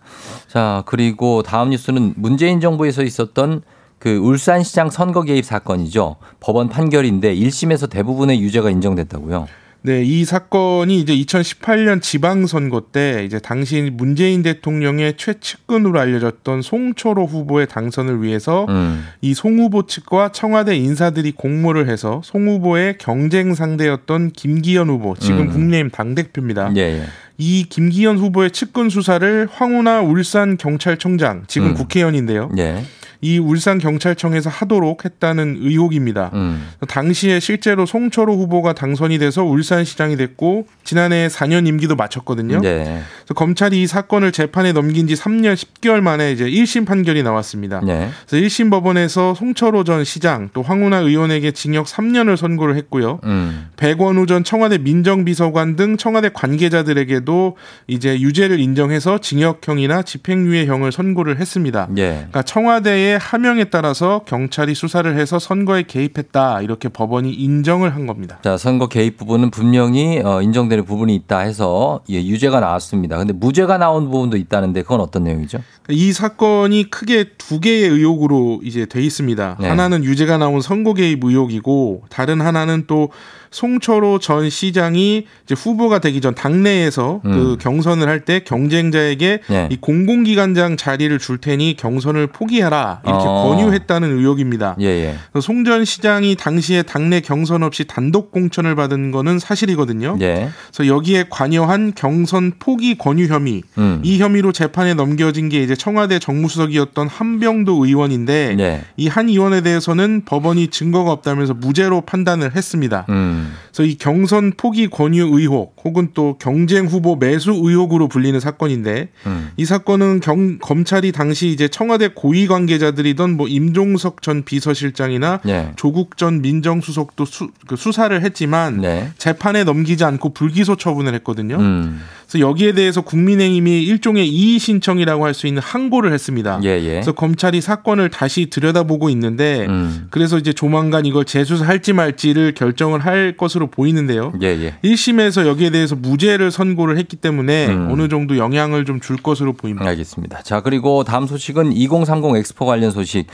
Speaker 1: 자, 그리고 다음 뉴스는 문재인 정부에서 있었던 그 울산시장 선거 개입 사건이죠. 법원 판결인데 1심에서 대부분의 유죄가 인정됐다고요.
Speaker 6: 네, 이 사건이 이제 2018년 지방선거 때 이제 당시 문재인 대통령의 최측근으로 알려졌던 송철호 후보의 당선을 위해서
Speaker 1: 음.
Speaker 6: 이송 후보 측과 청와대 인사들이 공모를 해서 송 후보의 경쟁 상대였던 김기현 후보, 지금
Speaker 1: 음.
Speaker 6: 국민의힘 당대표입니다.
Speaker 1: 예, 예.
Speaker 6: 이 김기현 후보의 측근 수사를 황운하 울산 경찰청장, 지금
Speaker 1: 음.
Speaker 6: 국회의원인데요.
Speaker 1: 예.
Speaker 6: 이 울산 경찰청에서 하도록 했다는 의혹입니다.
Speaker 1: 음.
Speaker 6: 당시에 실제로 송철호 후보가 당선이 돼서 울산시장이 됐고 지난해 4년 임기도 마쳤거든요.
Speaker 1: 예.
Speaker 6: 그래서 검찰이 이 사건을 재판에 넘긴 지 3년 10개월 만에 이제 1심 판결이 나왔습니다.
Speaker 1: 예.
Speaker 6: 그래서 1심 법원에서 송철호 전 시장 또 황운하 의원에게 징역 3년을 선고를 했고요.
Speaker 1: 음.
Speaker 6: 백원우 전 청와대 민정비서관 등 청와대 관계자들에게도 이제 유죄를 인정해서 징역형이나 집행유예형을 선고를 했습니다.
Speaker 1: 예.
Speaker 6: 그러니까 청와대의 하명에 따라서 경찰이 수사를 해서 선거에 개입했다 이렇게 법원이 인정을 한 겁니다.
Speaker 1: 자, 선거 개입 부분은 분명히 어, 인정되는 부분이 있다 해서 예, 유죄가 나왔습니다. 근데 무죄가 나온 부분도 있다는데 그건 어떤 내용이죠?
Speaker 6: 이 사건이 크게 두 개의 의혹으로 이제 돼 있습니다.
Speaker 1: 네.
Speaker 6: 하나는 유죄가 나온 선거 개입 의혹이고 다른 하나는 또 송철호 전 시장이 이제 후보가 되기 전 당내에서
Speaker 1: 음.
Speaker 6: 그 경선을 할 때 경쟁자에게
Speaker 1: 네.
Speaker 6: 이 공공기관장 자리를 줄 테니 경선을 포기해라 이렇게
Speaker 1: 어.
Speaker 6: 권유했다는 의혹입니다.
Speaker 1: 예, 예.
Speaker 6: 송전 시장이 당시에 당내 경선 없이 단독 공천을 받은 거는 사실이거든요.
Speaker 1: 예.
Speaker 6: 그래서 여기에 관여한 경선 포기 권유 혐의
Speaker 1: 음.
Speaker 6: 이 혐의로 재판에 넘겨진 게 이제 청와대 정무수석이었던 한병도 의원인데
Speaker 1: 예.
Speaker 6: 이한 의원에 대해서는 법원이 증거가 없다면서 무죄로 판단을 했습니다.
Speaker 1: 음.
Speaker 6: 그래서 이 경선 포기 권유 의혹 혹은 또 경쟁 후보 매수 의혹으로 불리는 사건인데
Speaker 1: 음.
Speaker 6: 이 사건은 경, 검찰이 당시 이제 청와대 고위 관계자들이던 뭐 임종석 전 비서실장이나
Speaker 1: 예.
Speaker 6: 조국 전 민정수석도 수, 그 수사를 했지만
Speaker 1: 네.
Speaker 6: 재판에 넘기지 않고 불기소 처분을 했거든요.
Speaker 1: 음.
Speaker 6: 그래서 여기에 대해서 국민의힘이 일종의 이의 신청이라고 할 수 있는 항고를 했습니다.
Speaker 1: 예, 예.
Speaker 6: 그래서 검찰이 사건을 다시 들여다보고 있는데
Speaker 1: 음.
Speaker 6: 그래서 이제 조만간 이걸 재수사할지 말지를 결정을 할 것으로 보이는데요.
Speaker 1: 예, 예.
Speaker 6: 1심에서 여기에 대해서 무죄를 선고를 했기 때문에
Speaker 1: 음.
Speaker 6: 어느 정도 영향을 좀 줄 것으로 보입니다.
Speaker 1: 알겠습니다. 자, 그리고 다음 소식은 2030 엑스포 관련 소식.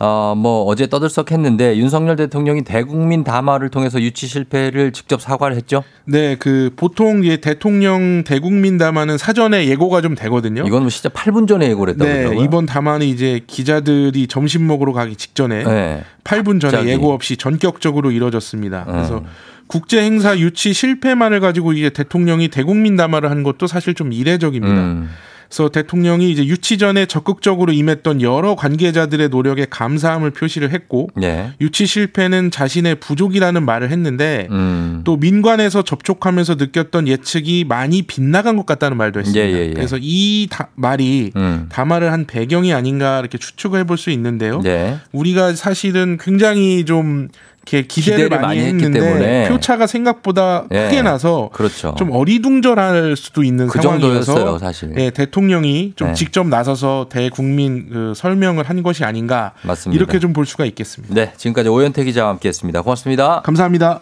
Speaker 1: 어, 뭐 어제 떠들썩했는데 윤석열 대통령이 대국민 담화를 통해서 유치 실패를 직접 사과를 했죠.
Speaker 6: 네, 그 보통 예, 대통령 대 국민 담화는 사전에 예고가 좀 되거든요.
Speaker 1: 이건 뭐 진짜 8분 전에 예고를 했다고
Speaker 6: 네,
Speaker 1: 그러더라고요.
Speaker 6: 이번 담화는 이제 기자들이 점심 먹으러 가기 직전에
Speaker 1: 네.
Speaker 6: 8분 전에
Speaker 1: 갑자기.
Speaker 6: 예고 없이 전격적으로 이뤄졌습니다. 그래서
Speaker 1: 음.
Speaker 6: 국제 행사 유치 실패만을 가지고 이게 대통령이 대국민 담화를 한 것도 사실 좀 이례적입니다.
Speaker 1: 음.
Speaker 6: 그래서 대통령이 이제 유치 전에 적극적으로 임했던 여러 관계자들의 노력에 감사함을 표시를 했고
Speaker 1: 예.
Speaker 6: 유치 실패는 자신의 부족이라는 말을 했는데
Speaker 1: 음.
Speaker 6: 또 민관에서 접촉하면서 느꼈던 예측이 많이 빗나간 것 같다는 말도 했습니다.
Speaker 1: 예, 예, 예.
Speaker 6: 그래서 이 다- 말이
Speaker 1: 음.
Speaker 6: 담화를 한 배경이 아닌가 이렇게 추측을 해볼 수 있는데요.
Speaker 1: 네.
Speaker 6: 우리가 사실은 굉장히 좀 이렇게 기대를,
Speaker 1: 기대를
Speaker 6: 많이,
Speaker 1: 많이 했기 때문에.
Speaker 6: 표차가 생각보다
Speaker 1: 예.
Speaker 6: 크게 나서
Speaker 1: 그렇죠.
Speaker 6: 좀 어리둥절할 수도 있는
Speaker 1: 그
Speaker 6: 상황이어서
Speaker 1: 정도였어요, 사실.
Speaker 6: 예, 대통령이 좀
Speaker 1: 네.
Speaker 6: 직접 나서서 대국민 그 설명을 한 것이 아닌가
Speaker 1: 맞습니다.
Speaker 6: 이렇게 좀 볼 수가 있겠습니다.
Speaker 1: 네, 지금까지 오현태 기자와 함께했습니다. 고맙습니다.
Speaker 6: 감사합니다.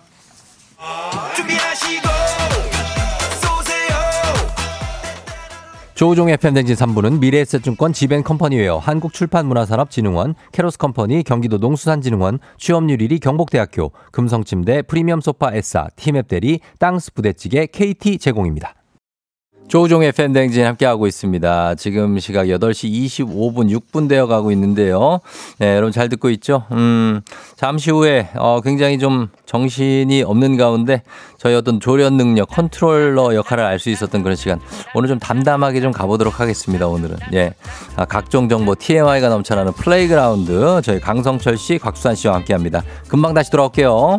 Speaker 1: 조우종의 팬댕진 3부는 미래에셋증권 지벤컴퍼니웨어 한국출판문화산업진흥원 캐로스컴퍼니 경기도 농수산진흥원 취업률 1위 경북대학교 금성침대 프리미엄 소파 S사 티맵대리 땅스 부대찌개 KT 제공입니다. 조우종의 팬댕진 함께하고 있습니다. 지금 시각 8시 25분 6분 되어 가고 있는데요. 네, 여러분 잘 듣고 있죠? 음, 잠시 후에, 어, 굉장히 좀 정신이 없는 가운데 저희 어떤 조련 능력, 컨트롤러 역할을 알 수 있었던 그런 시간. 오늘 좀 담담하게 좀 가보도록 하겠습니다, 오늘은. 예. 아, 각종 정보 TMI가 넘쳐나는 플레이그라운드. 저희 강성철 씨, 곽수산 씨와 함께 합니다. 금방 다시 돌아올게요.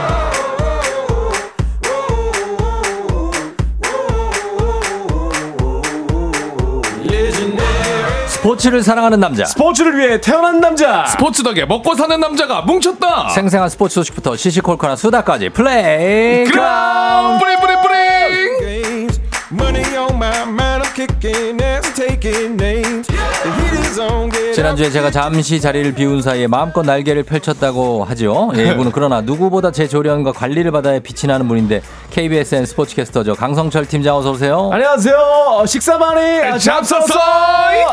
Speaker 1: 스포츠를 사랑하는 남자.
Speaker 7: 스포츠를 위해 태어난 남자.
Speaker 8: 스포츠 덕에 먹고 사는 남자가 뭉쳤다.
Speaker 1: 생생한 스포츠 소식부터 시시콜콜한 수다까지 플레이
Speaker 8: 그라운 뿌리 뿌리 뿌리.
Speaker 9: Games. Money on my mind. I'm kicking ass, taking names. The
Speaker 1: 지난주에 제가 잠시 자리를 비운 사이에 마음껏 날개를 펼쳤다고 하죠. 예, 이분은 그러나 누구보다 제 조련과 관리를 받아야 빛이 나는 분인데 KBSN 스포츠캐스터죠. 강성철 팀장 어서 오세요.
Speaker 7: 안녕하세요. 어, 식사 많이
Speaker 8: 잡섰어.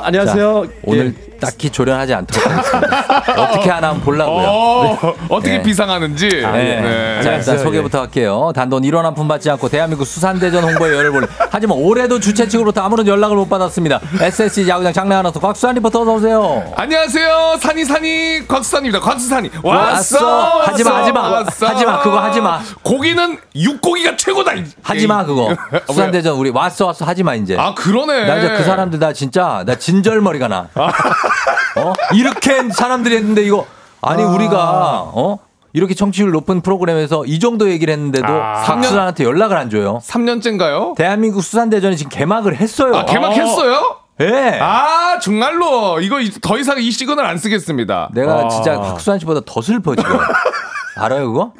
Speaker 7: 안녕하세요.
Speaker 1: 자, 오늘
Speaker 7: 예.
Speaker 1: 딱히 조련하지 않도록 하겠습니다. 어떻게 하나 한번 보려고요.
Speaker 8: 어, 어떻게
Speaker 1: 네.
Speaker 8: 비상하는지.
Speaker 1: 네.
Speaker 8: 네.
Speaker 1: 자, 일단
Speaker 7: 알겠어요.
Speaker 1: 소개부터 할게요. 단돈 1원 한 푼 받지 않고 대한민국 수산대전 홍보에 열을 벌 하지만 올해도 주최 측으로부터 아무런 연락을 못 받았습니다. SSG 야구장 장례 아나 운서 곽수산 리포터 어서 오세요.
Speaker 8: 안녕하세요. 산이 산이 곽수산입니다. 곽수산이 왔어.
Speaker 1: 왔어. 하지마, 하지마. 하지마, 그거 하지마.
Speaker 8: 고기는 육고기가 최고다.
Speaker 1: 하지마 그거.
Speaker 8: 왜?
Speaker 1: 수산 대전 우리 왔어 왔어 하지마 이제.
Speaker 8: 아 그러네.
Speaker 1: 나 이제 그 사람들 나 진짜 나 진절머리가 나. 어? 이렇게 사람들이 했는데 이거 아니 우리가 어? 이렇게 청취율 높은 프로그램에서 이 정도 얘기를 했는데도
Speaker 8: 아.
Speaker 1: 박수산한테 연락을 안 줘요.
Speaker 8: 3년째인가요?
Speaker 1: 대한민국 수산대전이 지금 개막을 했어요.
Speaker 8: 아 개막했어요?
Speaker 1: 예.
Speaker 8: 아 정말로 이거 이- 더 이상 이 시간을 안 쓰겠습니다.
Speaker 1: 내가 진짜 박수산 씨보다 더 슬퍼 지금. 알아요 그거?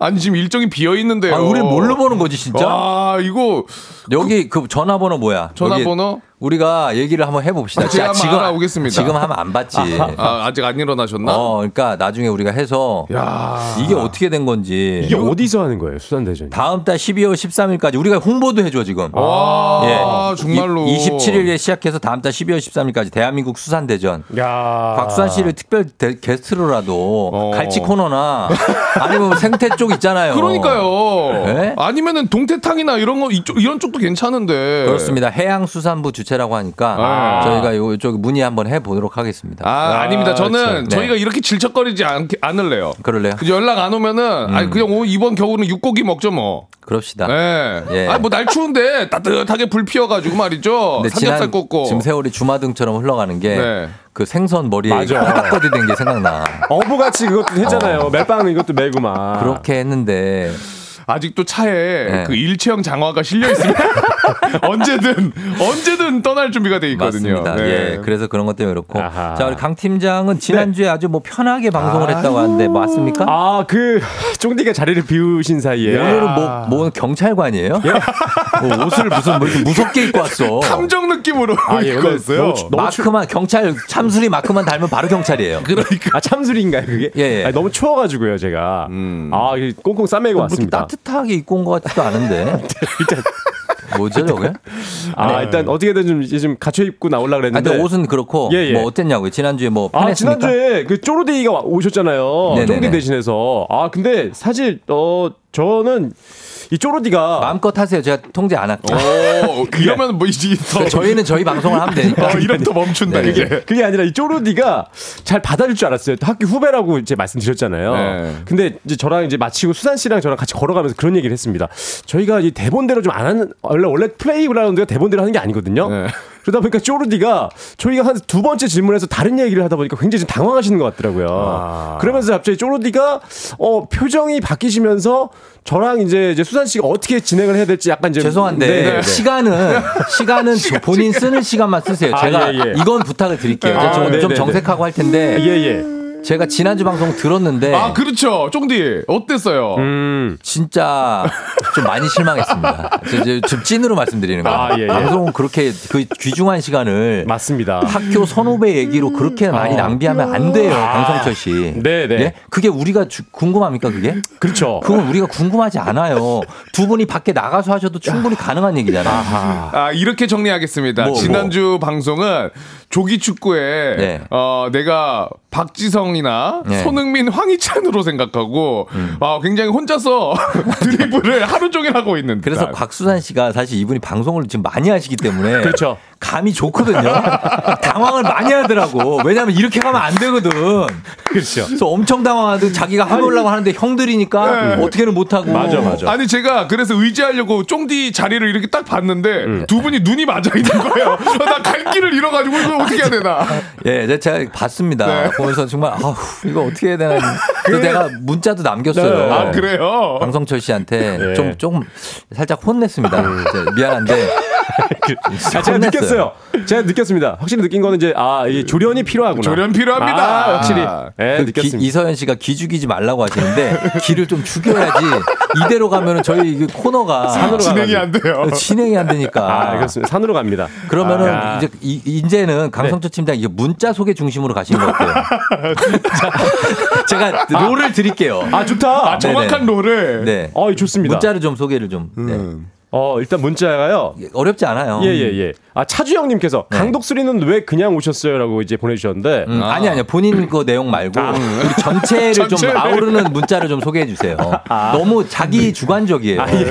Speaker 8: 아니 지금 일정이 비어 있는데요.
Speaker 1: 아, 우리 뭘로 보는 거지 진짜?
Speaker 8: 와 이거
Speaker 1: 여기 그 전화번호 뭐야?
Speaker 8: 전화번호?
Speaker 1: 우리가 얘기를 한번 해봅시다.
Speaker 8: 제가
Speaker 1: 자,
Speaker 8: 한번 알아보겠습니다.
Speaker 1: 지금 하면 안 받지.
Speaker 8: 아, 아직 안 일어나셨나?
Speaker 1: 어, 그러니까 나중에 우리가 해서
Speaker 8: 야
Speaker 1: 이게 어떻게 된 건지
Speaker 7: 이게 어디서 하는 거예요? 수산 대전.
Speaker 1: 다음 달 12월 13일까지 우리가 홍보도 해줘 지금.
Speaker 8: 와 정말로
Speaker 1: 27일에 시작해서 다음 달 12월 13일까지 대한민국 수산 대전.
Speaker 7: 야.
Speaker 1: 박수환 씨를 특별 대- 게스트로라도
Speaker 8: 어.
Speaker 1: 갈치 코너나 아니면 뭐 생태 쪽 있잖아요.
Speaker 8: 그러니까요.
Speaker 1: 네?
Speaker 8: 아니면은 동태탕이나 이런 거 이쪽 이런 쪽도 괜찮은데.
Speaker 1: 그렇습니다. 해양수산부 주 체라고 하니까
Speaker 8: 아.
Speaker 1: 저희가 요- 이쪽 문의 한번 해보도록 하겠습니다.
Speaker 8: 아, 아 닙니다. 저는
Speaker 1: 참. 네.
Speaker 8: 저희가 이렇게 질척거리지 않, 않을래요.
Speaker 1: 그럴래요?
Speaker 8: 그 연락 안 오면은 아니 그냥 오, 이번 겨울은 육고기 먹죠 뭐.
Speaker 1: 그럽시다.
Speaker 8: 네.
Speaker 1: 예.
Speaker 8: 아니 뭐날 추운데 따뜻하게 불 피워가지고 말이죠. 삼겹살 꽂고.
Speaker 1: 지금 세월이 주마등처럼 흘러가는 게그
Speaker 8: 네.
Speaker 1: 생선 머리에
Speaker 7: 맞아.
Speaker 1: 까딱거리 된게 생각나.
Speaker 7: 어부같이 그것도 했잖아요. 멜빵 이것도 메고 막.
Speaker 1: 그렇게 했는데
Speaker 8: 아직도 차에
Speaker 1: 네.
Speaker 8: 그 일체형 장화가 실려 있습니다. 언제든 언제든 떠날 준비가 돼 있거든요.
Speaker 1: 맞습니다.
Speaker 8: 네.
Speaker 1: 예, 그래서 그런 것 때문에 그렇고.
Speaker 7: 아하.
Speaker 1: 자, 우리 강 팀장은 지난주에 아주 뭐 편하게 방송을 했다고 하는데 뭐 맞습니까?
Speaker 7: 아, 그 쫑디가 자리를 비우신 사이에
Speaker 1: 오늘은 뭐, 뭐 경찰관이에요? 뭐 옷을 무슨 뭐 무섭게 입고 왔어.
Speaker 8: 탐정 느낌으로
Speaker 7: 아, 예,
Speaker 8: 입고 왔어요.
Speaker 7: 추-
Speaker 1: 마크만 경찰 참수리 마크만 닮으면 바로 경찰이에요.
Speaker 8: 그러니까
Speaker 7: 아 참술인가요 그게?
Speaker 1: 예, 예.
Speaker 7: 아니, 너무 추워가지고요 제가.
Speaker 8: 음.
Speaker 7: 아 꽁꽁 싸매고
Speaker 1: 뭐
Speaker 7: 왔습니다.
Speaker 1: 따뜻하게 입고 온 것 같지도 않은데. 뭐죠, 저게?
Speaker 7: 아 일단 어떻게든 좀 이제 좀 갖춰 입고 나오려
Speaker 1: 아,
Speaker 7: 그랬는데.
Speaker 1: 근데 옷은 그렇고
Speaker 7: 예, 예.
Speaker 1: 뭐 어땠냐고요? 지난주에 뭐
Speaker 7: 아
Speaker 1: 편했습니까?
Speaker 7: 지난주에 그 와- 오셨잖아요.
Speaker 1: 네네네.
Speaker 7: 쫑디 대신해서. 아 근데 사실 어 저는 이 쪼로디가
Speaker 1: 마음껏 하세요. 제가 통제 안 할게요.
Speaker 8: 오, 이러면 뭐 이제 더
Speaker 1: 저희는 저희 방송을 하면 되니까.
Speaker 8: 어, 이러면 더 멈춘다
Speaker 1: 네.
Speaker 8: 이게.
Speaker 7: 그게 아니라 이 쪼로디가 잘 받아줄 줄 알았어요. 또 학교 후배라고 이제 말씀드렸잖아요.
Speaker 8: 네.
Speaker 7: 근데 이제 저랑 이제 마치고 수산 씨랑 저랑 같이 걸어가면서 그런 얘기를 했습니다. 저희가 이 대본대로 좀 안 하는 원래 원래 플레이그라운드가 대본대로 하는 게 아니거든요.
Speaker 8: 네.
Speaker 7: 그러다 보니까 쪼르디가 저희가 한 두 번째 질문에서 다른 얘기를 하다 보니까 굉장히 좀 당황하시는 것 같더라고요.
Speaker 8: 아.
Speaker 7: 그러면서 갑자기 쪼르디가 어 표정이 바뀌시면서 저랑 이제 이제 수산 씨가 어떻게 진행을 해야 될지 약간 이제
Speaker 1: 죄송한데
Speaker 7: 네, 네, 네.
Speaker 1: 시간은 시간은 저 본인 쓰는 시간만 쓰세요.
Speaker 7: 아,
Speaker 1: 제가
Speaker 7: 예, 예.
Speaker 1: 이건 부탁을 드릴게요.
Speaker 7: 아,
Speaker 1: 좀,
Speaker 7: 네,
Speaker 1: 좀
Speaker 7: 네,
Speaker 1: 정색하고 할 텐데
Speaker 7: 예 예.
Speaker 1: 제가 지난주 방송 들었는데
Speaker 8: 아 그렇죠. 쫑디 어땠어요?
Speaker 7: 음.
Speaker 1: 진짜 좀 많이 실망했습니다. 좀 찐으로 말씀드리는 거예요.
Speaker 7: 아, 예, 예.
Speaker 1: 방송 그렇게 그 귀중한 시간을
Speaker 7: 맞습니다.
Speaker 1: 학교 선후배 얘기로 그렇게 많이
Speaker 7: 어.
Speaker 1: 낭비하면 안 돼요, 강성철 씨.
Speaker 7: 네, 네.
Speaker 1: 예? 그게 우리가 주- 궁금합니까, 그게?
Speaker 7: 그렇죠.
Speaker 1: 그건 우리가 궁금하지 않아요. 두 분이 밖에 나가서 하셔도 충분히 가능한 얘기잖아요.
Speaker 8: 아 이렇게 정리하겠습니다.
Speaker 1: 뭐, 뭐.
Speaker 8: 지난주 방송은 조기 축구에
Speaker 1: 네.
Speaker 8: 어 내가 박지성이나
Speaker 1: 네. 음.
Speaker 8: 손흥민, 황희찬으로 생각하고 아 굉장히 혼자서 드리블을 하루 종일 하고 있는.
Speaker 1: 그래서. 곽수산 씨가 사실 이분이 방송을 지금 많이 하시기 때문에
Speaker 7: 그렇죠.
Speaker 1: 감이 좋거든요. 당황을 많이 하더라고. 왜냐하면 이렇게 가면 안 되거든.
Speaker 7: 그렇죠.
Speaker 1: 그래서 엄청 당황하던 자기가 해보려고 하는데 형들이니까
Speaker 8: 네.
Speaker 1: 어떻게는 못하고.
Speaker 7: 맞아, 맞아.
Speaker 8: 아니 제가 그래서 의지하려고 쫑디 자리를 이렇게 딱 봤는데
Speaker 1: 음.
Speaker 8: 두 분이 눈이 맞아 있는 거예요. 나 갈 길을 잃어가지고 이거 어떻게 해야 되나.
Speaker 1: 예, 제가 봤습니다.
Speaker 8: 네.
Speaker 1: 보면서 정말 아우 이거 어떻게 해야 되나. 그래서 내가 문자도 남겼어요.
Speaker 8: 아 그래요?
Speaker 1: 강성철 씨한테
Speaker 7: 네.
Speaker 1: 좀 조금 살짝 혼냈습니다. 이제 미안한데.
Speaker 7: 아, 제가 느꼈어요. 제가 느꼈습니다. 확실히 느낀 거는 이제 아, 이 조련이 필요하구나.
Speaker 8: 조련 필요합니다.
Speaker 7: 아, 확실히.
Speaker 8: 아.
Speaker 7: 예,
Speaker 1: 그
Speaker 7: 느꼈습니다.
Speaker 1: 기- 이서연 씨가 기 죽이지 말라고 하시는데 기를 좀 죽여야지 이대로 가면은 저희 이 코너가
Speaker 7: 산으로
Speaker 8: 진행이
Speaker 7: 가가지고.
Speaker 8: 안 돼요.
Speaker 1: 진행이 안 되니까.
Speaker 7: 아, 그렇습니다. 산으로 갑니다.
Speaker 1: 그러면은
Speaker 7: 아.
Speaker 1: 이제 이, 이제는 강성철 팀장 이제 문자 소개 중심으로 가시는 것 같아요. 자, 제가 롤을 드릴게요.
Speaker 7: 아, 좋다.
Speaker 8: 아, 정확한 롤을.
Speaker 1: 네.
Speaker 7: 어, 좋습니다.
Speaker 1: 문자를 좀 소개를 좀. 네.
Speaker 7: 어, 일단 문자가요.
Speaker 1: 어렵지 않아요.
Speaker 7: 예, 예, 예. 아, 차주영님께서
Speaker 1: 네.
Speaker 7: 강독수리는 왜 그냥 오셨어요? 라고 이제 보내주셨는데.
Speaker 1: 음, 아 니 아니요 본인 그 내용 말고
Speaker 7: 아.
Speaker 1: 우리 전체를 좀. 아우르는 문자를 좀 소개해 주세요. 너무 자기 주관적이에요.
Speaker 7: 아, 예, 예.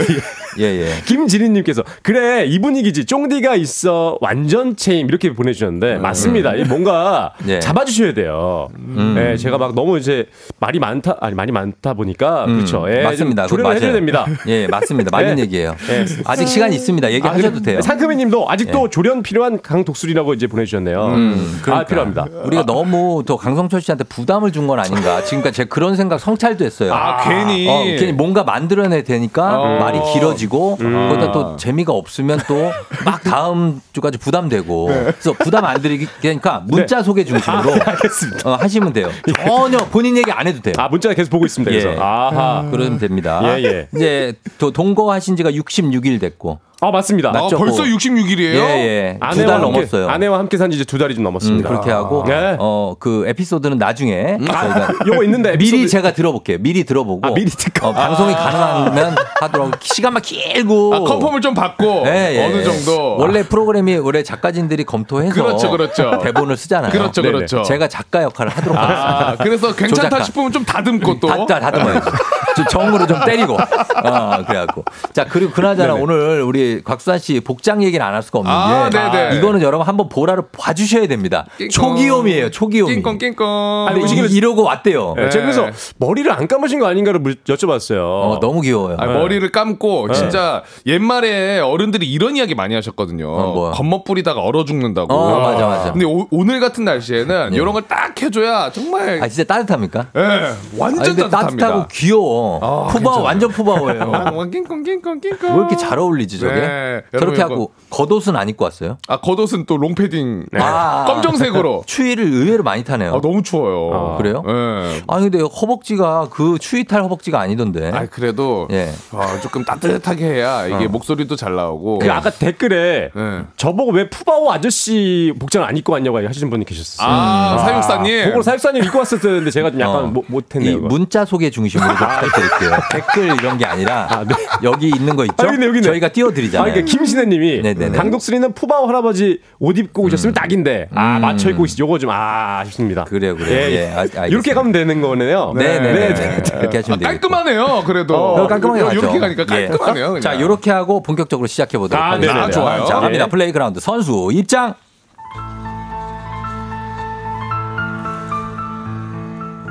Speaker 1: 예, 예.
Speaker 7: 김지린님께서 그래 이 분위기지 쫑디가 있어 완전 체임 이렇게 보내주셨는데 맞습니다. 이 뭔가
Speaker 1: 네.
Speaker 7: 잡아주셔야 돼요. 예, 제가 막 너무 이제 말이 많다 아니 많이 많다 보니까
Speaker 1: 음,
Speaker 7: 그렇죠. 예,
Speaker 1: 맞습니다.
Speaker 7: 조련을 해줘야. 됩니다.
Speaker 1: 예, 맞습니다. 맞는
Speaker 7: 예.
Speaker 1: 얘기예요.
Speaker 7: 예.
Speaker 1: 아직 시간이 있습니다. 얘기하셔도
Speaker 7: 근데
Speaker 1: 돼요.
Speaker 7: 상크미님도 아직도 조련 필요한 강독수리라고 이제 보내주셨네요.
Speaker 1: 음,
Speaker 7: 아
Speaker 1: 그러니까.
Speaker 7: 필요합니다.
Speaker 1: 우리가 너무 더 강성철 씨한테 부담을 준 건 아닌가. 지금까지 제가 그런 생각 성찰도 했어요.
Speaker 8: 아, 괜히.
Speaker 1: 어, 괜히 뭔가 만들어내야 되니까
Speaker 8: 어.
Speaker 1: 말이 길어지고
Speaker 7: 음.
Speaker 1: 거기다 또 재미가 없으면 또 막 다음 주까지 부담되고
Speaker 7: 네.
Speaker 1: 그래서 부담 안 드리기 그러니까 문자 소개 중심으로
Speaker 7: 아.
Speaker 1: 어, 하시면 돼요. 전혀 본인 얘기 안 해도 돼요.
Speaker 7: 아 문자 계속 보고 있습니다. 그래서
Speaker 1: 예.
Speaker 7: 아하.
Speaker 1: 그러면 됩니다.
Speaker 7: 예, 예.
Speaker 1: 이제 또 동거하신 지가 66일 됐고.
Speaker 7: 아 맞습니다.
Speaker 8: 아,
Speaker 1: 맞죠?
Speaker 8: 벌써 66일이에요?
Speaker 1: 예, 예. 두
Speaker 7: 아내와
Speaker 1: 달
Speaker 7: 함께,
Speaker 1: 넘었어요.
Speaker 7: 아내와 함께 산지 이제 두 달이 좀
Speaker 1: 음,
Speaker 7: 넘었습니다.
Speaker 1: 그렇게 하고
Speaker 7: 네.
Speaker 1: 어그 에피소드는 나중에 저희가
Speaker 7: 요거 있는데
Speaker 1: 미리
Speaker 7: 에피소드-
Speaker 1: 제가 들어볼게요. 미리 들어보고
Speaker 7: 아, 미리 듣고.
Speaker 1: 어, 방송이 가능하면 하도록 시간만 길고
Speaker 8: 아, 컨펌을 좀 받고
Speaker 1: 예, 예.
Speaker 8: 어느 정도
Speaker 1: 원래 프로그램이 원래 작가진들이 검토해서
Speaker 8: 그렇죠, 그렇죠.
Speaker 1: 대본을 쓰잖아요.
Speaker 8: 그렇죠. 그렇죠.
Speaker 1: 제가 작가 역할을 하도록 하겠습니다.
Speaker 8: 아, 그래서 괜찮다
Speaker 1: 조작가.
Speaker 8: 싶으면 좀 다듬고 또
Speaker 1: 다, 다, 다듬어야지. 좀 정으로 좀 때리고. 어, 그래갖고. 자, 그리고 그나저나
Speaker 8: 네네.
Speaker 1: 오늘 우리 곽수환 씨 복장 얘기는 안 할 수가 없는
Speaker 8: 아,
Speaker 1: 게.
Speaker 8: 네네.
Speaker 1: 이거는 여러분 한번 보라를 봐주셔야 됩니다. 초기염이에요, 초기염이.
Speaker 8: 낑꽁 낑꽁
Speaker 1: 아니, 이, 이러고 왔대요.
Speaker 7: 예, 제가 그래서
Speaker 8: 네.
Speaker 7: 머리를 안 감으신 거 아닌가를 물- 여쭤봤어요.
Speaker 1: 어, 너무 귀여워요.
Speaker 8: 아, 머리를 감고 진짜 옛말에 어른들이 이런 이야기 많이 하셨거든요.
Speaker 1: 어?
Speaker 8: 겉멋 뿌리다가 얼어 죽는다고.
Speaker 1: 어, 맞아, 맞아.
Speaker 8: 근데 오, 늘 같은 날씨에는 이런 걸 딱 해줘야 정말
Speaker 1: 아, 진짜 따뜻합니까?
Speaker 8: 예,
Speaker 1: 아,
Speaker 8: 완전
Speaker 1: 근데
Speaker 8: 따뜻합니다.
Speaker 1: 따뜻하고 귀여워.
Speaker 8: 아,
Speaker 1: 푸바오,
Speaker 8: 괜찮아.
Speaker 1: 완전 푸바오예요.
Speaker 8: 어, 낑꽁 낑꽁 낑꽁.
Speaker 1: 왜 이렇게 잘 어울리지, 저게?
Speaker 8: 네,
Speaker 1: 저렇게 하고 겉옷은 안 입고 왔어요?
Speaker 8: 아 겉옷은 또 롱패딩
Speaker 1: 아.
Speaker 8: 검정색으로.
Speaker 1: 추위를 의외로 많이 타네요.
Speaker 8: 아 너무 추워요.
Speaker 1: 아, 그래요?
Speaker 8: 예.
Speaker 1: 아니, 근데 허벅지가 그 추위 탈 허벅지가 아니던데.
Speaker 8: 아 그래도
Speaker 1: 예.
Speaker 8: 아, 조금 따뜻하게 해야 이게
Speaker 1: 어.
Speaker 8: 목소리도 잘 나오고.
Speaker 7: 그 아까 댓글에
Speaker 8: 예.
Speaker 7: 저보고 왜 푸바오 아저씨 복장을 안 입고 왔냐고 하시는 분이 계셨어요.
Speaker 8: 아, 사육사님.
Speaker 7: 그걸 사육사님 입고 왔을 텐데 제가 좀 약간
Speaker 1: 어.
Speaker 7: 못, 그거.
Speaker 1: 문자 소개 중심으로 좀 부탁 드릴게요. 댓글 이런 게 아니라
Speaker 7: 아, 네.
Speaker 1: 여기 있는 거 있죠?
Speaker 7: 아, 근데 여기네.
Speaker 1: 저희가
Speaker 7: 아,
Speaker 1: 띄워드리잖아요.
Speaker 7: 그러니까 김신혜님이
Speaker 1: 네네네.
Speaker 7: 강독수리는 푸바오 할아버지 옷 입고 오셨으면 딱인데 아
Speaker 1: 음.
Speaker 7: 맞춰 입고 있 요거 좀 아, 아쉽습니다.
Speaker 1: 그래요, 그래요.
Speaker 7: 예,
Speaker 1: 예, 아, 알겠습니다.
Speaker 7: 이렇게 가면 되는 거네요.
Speaker 1: 네 네 네.
Speaker 7: 네.
Speaker 1: 그렇게 하시면
Speaker 8: 아,
Speaker 1: 되겠고.
Speaker 8: 깔끔하네요. 그래도
Speaker 1: 어, 깔끔하게 가죠.
Speaker 8: 이렇게 가니까
Speaker 1: 예.
Speaker 8: 깔끔하네요. 그냥.
Speaker 1: 자, 요렇게 하고 본격적으로 시작해 보도록
Speaker 7: 아,
Speaker 1: 하겠습니다.
Speaker 7: 네네네.
Speaker 8: 좋아요.
Speaker 1: 자, 갑니다.
Speaker 7: 예.
Speaker 1: 플레이그라운드 선수 입장.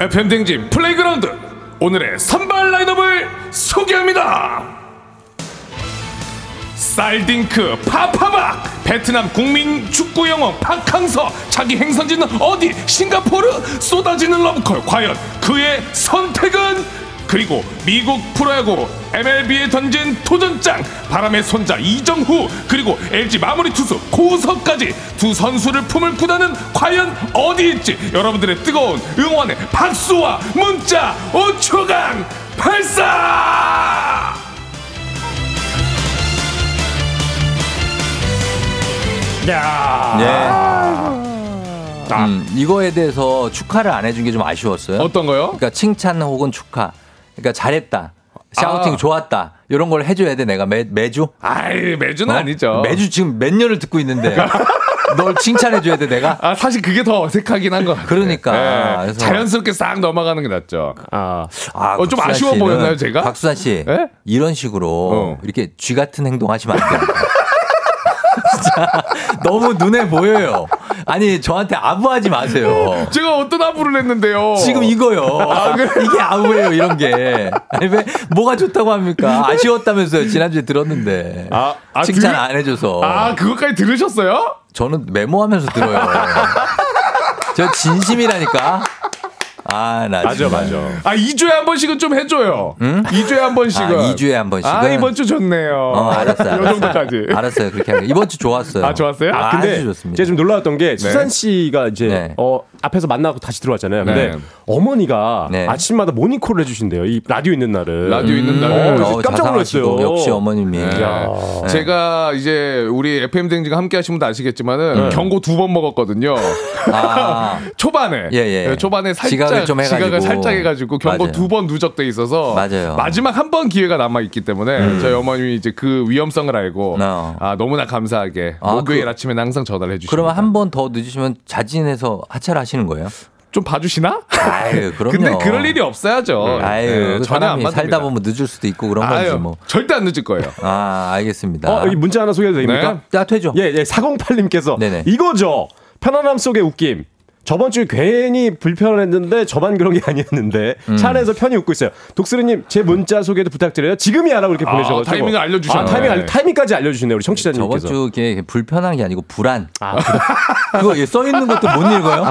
Speaker 8: FM 대행진 플레이그라운드 오늘의 선발 라인업을 소개합니다. 쌀딩크 파파박 베트남 국민 축구 영웅 박항서. 자기 행선지는 어디? 싱가포르? 쏟아지는 러브콜. 과연 그의 선택은 그리고 미국 프로야구 MLB에 던진 도전장 바람의 손자 이정후 그리고 LG 마무리 투수 고우석까지 두 선수를 품을 구단은 과연 어디일지 여러분들의 뜨거운 응원의 박수와 문자 5초간 발사!
Speaker 7: 야.
Speaker 1: 예. 음, 이거에 대해서 축하를 안 해준 게 좀 아쉬웠어요.
Speaker 8: 어떤 거요?
Speaker 1: 그러니까 칭찬 혹은 축하. 그러니까 잘했다. 샤우팅
Speaker 8: 아.
Speaker 1: 좋았다. 이런 걸 해줘야 돼 내가 매, 매주.
Speaker 8: 아이 매주는
Speaker 1: 어?
Speaker 8: 아니죠.
Speaker 1: 매주 지금 몇 년을 듣고 있는데 널 칭찬해줘야 돼 내가.
Speaker 8: 아 사실 그게 더 어색하긴 한 거.
Speaker 1: 그러니까. 그래서-
Speaker 8: 자연스럽게 싹 넘어가는 게 낫죠.
Speaker 7: 아,
Speaker 1: 아,
Speaker 8: 어, 좀 아쉬워 보였나요, 제가?
Speaker 1: 박수환 씨,
Speaker 8: 예?
Speaker 1: 이런 식으로
Speaker 8: 어.
Speaker 1: 이렇게 쥐 같은 행동 하시면 안 돼요. 진짜 너무 눈에 보여요. 아니 저한테 아부하지 마세요.
Speaker 8: 제가 어떤 아부를 했는데요.
Speaker 1: 지금 이거요. 이게 아우예요, 이런 게. 아니, 왜, 뭐가 좋다고 합니까? 아쉬웠다면서요, 지난주에 들었는데.
Speaker 8: 아, 아,
Speaker 1: 칭찬
Speaker 8: 들-
Speaker 1: 안 해줘서.
Speaker 8: 아 그것까지 들으셨어요?
Speaker 1: 저는 메모하면서 들어요. 저 진심이라니까. 아, 나
Speaker 7: 맞아. 맞아.
Speaker 8: 아 2주에 한 번씩은 좀 해줘요.
Speaker 1: 응?
Speaker 8: 2주에 한 번씩은.
Speaker 1: 아, 2주에 한 번씩은?
Speaker 8: 아 이번 주 좋네요.
Speaker 1: 어, 알았어요.
Speaker 8: 이
Speaker 1: 알았어 요.
Speaker 8: 정도까지.
Speaker 1: 알았어요. 그렇게 하게. 이번 주 좋았어요.
Speaker 8: 아, 좋았어요?
Speaker 1: 아,
Speaker 7: 근데
Speaker 1: 아주 좋습니다.
Speaker 7: 제가 좀 놀라웠던 게 수산
Speaker 8: 네.
Speaker 7: 씨가 이제
Speaker 1: 네.
Speaker 7: 어 앞에서 만나고 다시 들어왔잖아요. 근데
Speaker 8: 네.
Speaker 7: 어머니가
Speaker 1: 네.
Speaker 7: 아침마다 모닝콜을 해주신대요. 이 라디오 있는 날은.
Speaker 8: 라디오 있는 날은.
Speaker 7: 어, 그래서
Speaker 1: 어,
Speaker 7: 깜짝 놀랐어요.
Speaker 1: 역시 어머님이.
Speaker 7: 야.
Speaker 1: 네.
Speaker 8: 제가 이제 우리 FM 댕지가 함께 하신 분도 아시겠지만은 경고 두 번 먹었거든요.
Speaker 1: 아,
Speaker 8: 초반에
Speaker 1: 예, 예.
Speaker 8: 초반에 살짝
Speaker 1: 지각을 좀 해가지고.
Speaker 8: 지각을 살짝 해가지고 경고. 두 번 누적돼 있어서
Speaker 1: 맞아요. 음.
Speaker 8: 마지막 한 번 기회가 남아 있기 때문에 저희 어머님이 이제 그 위험성을 알고
Speaker 1: 어.
Speaker 8: 아 너무나 감사하게
Speaker 1: 아,
Speaker 8: 목요일
Speaker 1: 그-
Speaker 8: 아침에 항상 전화를 해주시고
Speaker 1: 그러면 한 번 더 늦으시면 자진해서 하차를 하시는 거예요?
Speaker 8: 좀 봐주시나?
Speaker 1: 아유, 그럼요.
Speaker 8: 근데 그럴 일이 없어야죠.
Speaker 1: 아유,
Speaker 8: 네,
Speaker 1: 그
Speaker 8: 전혀 안
Speaker 1: 사람이 살다. 보면 늦을 수도 있고 그런 건지
Speaker 8: 아유,
Speaker 1: 뭐.
Speaker 8: 절대 안 늦을 거예요.
Speaker 1: 아, 알겠습니다.
Speaker 7: 어, 여기 문자 하나 소개해도 됩니까?
Speaker 8: 네.
Speaker 1: 야, 되죠.
Speaker 7: 예, 예, 408님께서
Speaker 1: 네네.
Speaker 7: 이거죠. 편안함 속의 웃김. 저번 주에 괜히 불편했는데 저만 그런 게 아니었는데
Speaker 1: 음.
Speaker 7: 차 안에서 편히 웃고 있어요. 독수리님 제 문자 소개도 부탁드려요. 지금이야라고 이렇게
Speaker 8: 아,
Speaker 7: 보내셔가지고
Speaker 8: 타이밍을 알려주셨네.
Speaker 7: 아, 타이밍 알- 타이밍까지 알려주시네요 우리
Speaker 1: 저번
Speaker 7: 청취자님께서.
Speaker 1: 주에 불편한 게 아니고 불안.
Speaker 7: 아,
Speaker 1: 그거 예, 써 있는 것도 못 읽어요?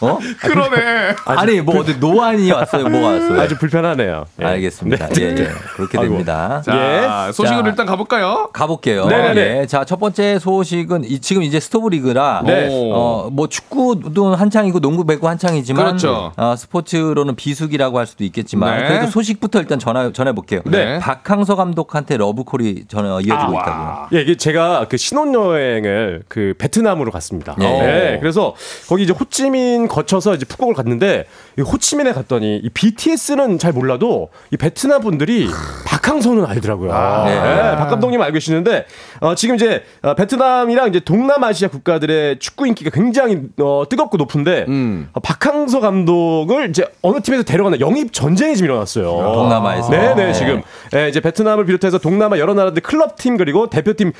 Speaker 1: 어?
Speaker 8: 그러네.
Speaker 1: 아니, 뭐 어디 노안이 왔어요? 뭐가 왔어요?
Speaker 7: 아주 불편하네요. 예.
Speaker 1: 알겠습니다.
Speaker 7: 네.
Speaker 1: 예, 예. 그렇게
Speaker 7: 아이고.
Speaker 1: 됩니다.
Speaker 8: 자,
Speaker 7: 예.
Speaker 8: 소식으로
Speaker 1: 자.
Speaker 8: 일단 가볼까요?
Speaker 1: 가볼게요.
Speaker 7: 네네네.
Speaker 1: 예. 자, 첫 번째 소식은 이- 지금 이제 스토브 리그라
Speaker 7: 네.
Speaker 1: 어, 뭐 축구도 한창이고 농구 배구 한창이지만
Speaker 8: 그렇죠.
Speaker 1: 어, 스포츠로는 비수기라고 할 수도 있겠지만
Speaker 8: 네.
Speaker 1: 그래도 소식부터 일단 전화 전해 볼게요.
Speaker 8: 네.
Speaker 1: 박항서 감독한테 러브콜이 전화 이어지고
Speaker 8: 아,
Speaker 1: 있다고요.
Speaker 7: 예, 이게 제가 그 신혼여행을 그 베트남으로 갔습니다.
Speaker 1: 예.
Speaker 7: 예, 그래서 거기 이제 호치민 거쳐서 이제 푸꾸옥을 갔는데 이 호치민에 갔더니 이 BTS는 잘 몰라도 이 베트남 분들이 박항서는 알더라고요.
Speaker 1: 네.
Speaker 7: 예, 박 감독님 알고 계시는데 어, 지금 이제 어, 베트남이랑 이제 동남아시아 국가들의 축구 인기가 굉장히 어, 뜨겁고 높은데
Speaker 8: 음.
Speaker 7: 어, 박항서 감독을 이제 어느 팀에서 데려가는 영입 전쟁이 지금 일어났어요.
Speaker 1: 동남아에서.
Speaker 7: 네,
Speaker 1: 네.
Speaker 7: 네, 지금 예, 이제 베트남을 비롯해서 동남아 여러 나라들 클럽 팀 그리고 대표팀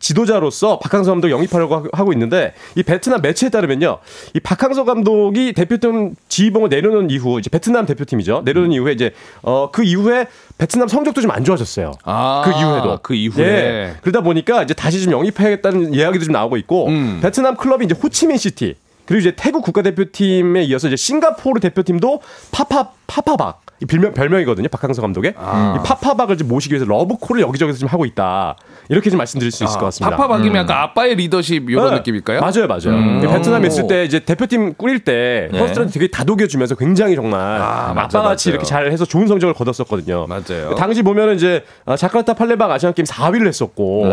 Speaker 7: 지도자로서 박항서 감독 영입하려고 하- 하고 있는데 이 베트남 매체에 따르면요 이 박항서 감독이 대표팀 지휘봉을 내려놓은 이후 이제 베트남 대표팀이죠 내려놓은 이후에 이제 어 그 이후에 베트남 성적도 좀 안 좋아졌어요
Speaker 8: 아,
Speaker 7: 그 이후에도
Speaker 8: 그 이후에.
Speaker 7: 예. 그러다 보니까 이제 다시 좀 영입해야겠다는 이야기도 좀 나오고 있고
Speaker 8: 음.
Speaker 7: 베트남 클럽이 이제 호치민 시티 그리고 이제 태국 국가대표팀에 이어서 이제 싱가포르 대표팀도 파파 파파박 이 별명 별명이거든요 박항서 감독의
Speaker 8: 아.
Speaker 7: 이 파파박을 좀 모시기 위해서 러브콜을 여기저기서 좀 하고 있다 이렇게 좀 말씀드릴 수 있을 것 같습니다.
Speaker 8: 파파박이면 약간 아빠의 리더십 이런
Speaker 7: 네.
Speaker 8: 느낌일까요?
Speaker 7: 맞아요, 맞아요.
Speaker 8: 음.
Speaker 7: 베트남에
Speaker 8: 오.
Speaker 7: 있을 때 이제 대표팀 꾸릴 때
Speaker 1: 네.
Speaker 7: 선수들한테 되게 다독여주면서 굉장히 정말
Speaker 8: 아,
Speaker 7: 아빠 같이
Speaker 8: 맞아요.
Speaker 7: 이렇게 잘 해서 좋은 성적을 거뒀었거든요.
Speaker 8: 맞아요.
Speaker 7: 당시 보면은 이제 어, 자카르타 팔렘방 아시안 게임 4위를 했었고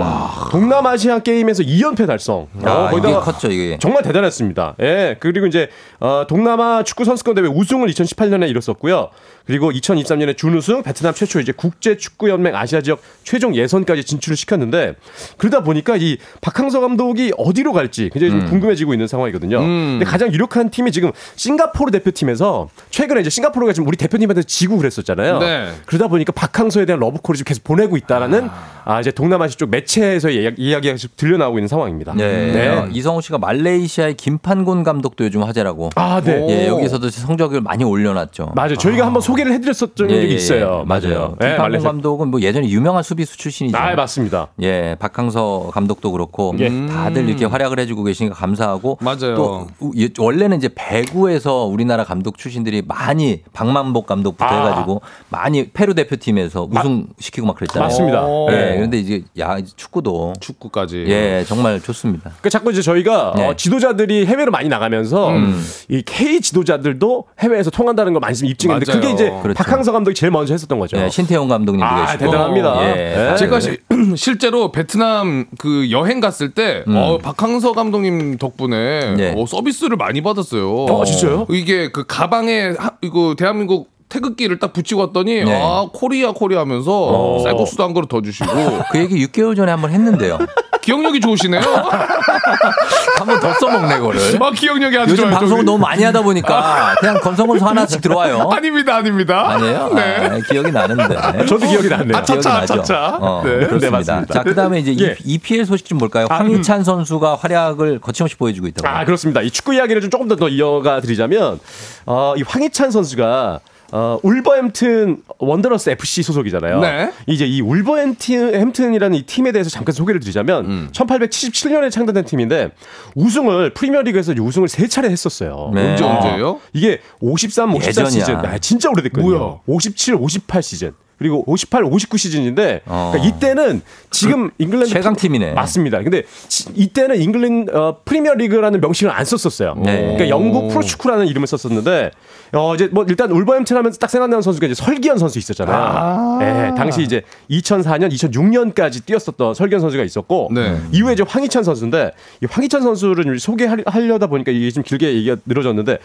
Speaker 7: 동남아시안 게임에서 2연패 달성.
Speaker 1: 아,
Speaker 7: 어, 거기다가
Speaker 1: 컸죠, 이게.
Speaker 7: 정말 대단했습니다. 예. 그리고 이제 어, 동남아 축구 선수권 대회 우승을 2018년에 이뤘었고요. 그리고 2023년에 준우승, 베트남 최초 이제 국제 축구 연맹 아시아 지역 최종 예선까지 진출을 시켰는데 그러다 보니까 이 박항서 감독이 어디로 갈지 굉장히
Speaker 1: 음.
Speaker 7: 좀 궁금해지고 있는 상황이거든요.
Speaker 8: 음.
Speaker 7: 근데 가장 유력한 팀이 지금 싱가포르 대표팀에서 최근에 이제 싱가포르가 지금 우리 대표님한테 지고 그랬었잖아요.
Speaker 8: 네.
Speaker 7: 그러다 보니까 박항서에 대한 러브콜을 지금 계속 보내고 있다라는 아, 이제 동남아시 쪽 매체에서 이야기, 이야기가 계속 들려 나오고 있는 상황입니다.
Speaker 1: 네. 어, 이성우 씨가 말레이시아의 김판곤 감독도 요즘 화제라고.
Speaker 7: 아, 네.
Speaker 1: 예, 여기서도 성적을 많이 올려놨죠.
Speaker 7: 맞아요. 저희가 한번 소개를 해드렸었던 적이 있어요.
Speaker 1: 맞아요.
Speaker 7: 예, 말레이시아.
Speaker 1: 감독은 뭐 예전에 유명한 수비수 출신이죠.
Speaker 7: 아, 맞습니다.
Speaker 1: 예, 박항서 감독도 그렇고
Speaker 7: 예.
Speaker 1: 다들 이렇게 활약을 해주고 계시니까 감사하고
Speaker 8: 맞아요.
Speaker 1: 또 우- 예, 원래는 이제 배구에서 우리나라 감독 출신들이 많이 박만복 감독부터
Speaker 7: 아.
Speaker 1: 해가지고 많이 페루 대표팀에서 우승 시키고 막 그랬잖아요.
Speaker 7: 맞습니다.
Speaker 1: 예,
Speaker 7: 네.
Speaker 1: 그런데 이제 야 축구도
Speaker 8: 축구까지.
Speaker 1: 예 정말 좋습니다.
Speaker 7: 그 자꾸 이제 저희가
Speaker 1: 네.
Speaker 7: 어, 지도자들이 해외로 많이 나가면서
Speaker 1: 음.
Speaker 7: 이 K 지도자들도 해외에서 통한다는 걸 많이 입증했는데
Speaker 8: 맞아요.
Speaker 7: 그게 이제
Speaker 1: 그렇죠.
Speaker 7: 박항서 감독이 제일 먼저 했었던 거죠.
Speaker 1: 예, 신태용 감독님도
Speaker 7: 아,
Speaker 1: 계시고
Speaker 7: 대단합니다.
Speaker 1: 예,
Speaker 7: 예.
Speaker 8: 제가 시- 실제로 베트남 그 여행 갔을 때 어, 박항서 감독님 덕분에
Speaker 1: 네.
Speaker 8: 어, 서비스를 많이 받았어요.
Speaker 7: 어, 진짜요?
Speaker 8: 이게 그 가방에 하- 이거 대한민국 태극기를 딱 붙이고 왔더니
Speaker 1: 네.
Speaker 8: 아 Korea Korea 하면서
Speaker 7: 어.
Speaker 8: 쌀국수도 한 그릇 더 주시고
Speaker 1: 그 얘기 6개월 전에 한번 했는데요.
Speaker 8: 기억력이 좋으시네요.
Speaker 1: 한 번 더 써먹네 그거를.
Speaker 8: 아 기억력이 아주
Speaker 1: 요즘
Speaker 8: 좋아요.
Speaker 1: 방송을
Speaker 8: 저기.
Speaker 1: 너무 많이 하다 보니까 그냥 건성건성 하나씩 들어와요.
Speaker 8: 아닙니다, 아닙니다.
Speaker 1: 아니에요?
Speaker 8: 네.
Speaker 1: 아, 기억이 나는데.
Speaker 7: 저도 기억이 나네요.
Speaker 8: 아, 차차,
Speaker 1: 기억이 나죠.
Speaker 8: 차차.
Speaker 1: 어,
Speaker 8: 네.
Speaker 1: 그렇습니다.
Speaker 7: 네, 맞습니다.
Speaker 1: 자, 그다음에 이제
Speaker 7: 예.
Speaker 1: 이 EPL 소식 좀 볼까요?
Speaker 7: 아,
Speaker 1: 황희찬 선수가 활약을 거침없이 보여주고 있다고.
Speaker 7: 아 그렇습니다. 이 축구 이야기를 좀 조금 더, 더 이어가 드리자면 어, 이 황희찬 선수가 어, 울버햄튼 원더러스 FC 소속이잖아요.
Speaker 8: 네.
Speaker 7: 이제 이 울버햄튼이라는 이 팀에 대해서 잠깐 소개를 드리자면 1877년에 창단된 팀인데 우승을 프리미어리그에서 우승을 세 차례 했었어요.
Speaker 1: 네.
Speaker 8: 언제
Speaker 1: 어.
Speaker 8: 언제예요?
Speaker 7: 이게 53, 54
Speaker 1: 예전이야.
Speaker 7: 시즌. 아, 진짜 오래됐거든요.
Speaker 8: 뭐야?
Speaker 7: 57, 58 시즌. 그리고 58, 59 시즌인데
Speaker 1: 어.
Speaker 7: 그러니까 이때는 지금 잉글랜드
Speaker 1: 최강 팀이네.
Speaker 7: 맞습니다. 근데 지- 이때는 잉글랜드 어, 프리미어 리그라는 명칭을 안 썼었어요.
Speaker 1: 네.
Speaker 7: 그러니까 영국 프로축구라는 이름을 썼었는데 어 이제 뭐 일단 울버햄튼 하면 딱 생각나는 선수가 이제 설기현 선수 있었잖아요. 네, 당시 이제 2004년, 2006년까지 뛰었었던 설기현 선수가 있었고
Speaker 8: 네.
Speaker 7: 이후에 이제 황희찬 선수인데 이 황희찬 선수를 좀 소개하려다 보니까 이게 좀 길게 얘기가 늘어졌는데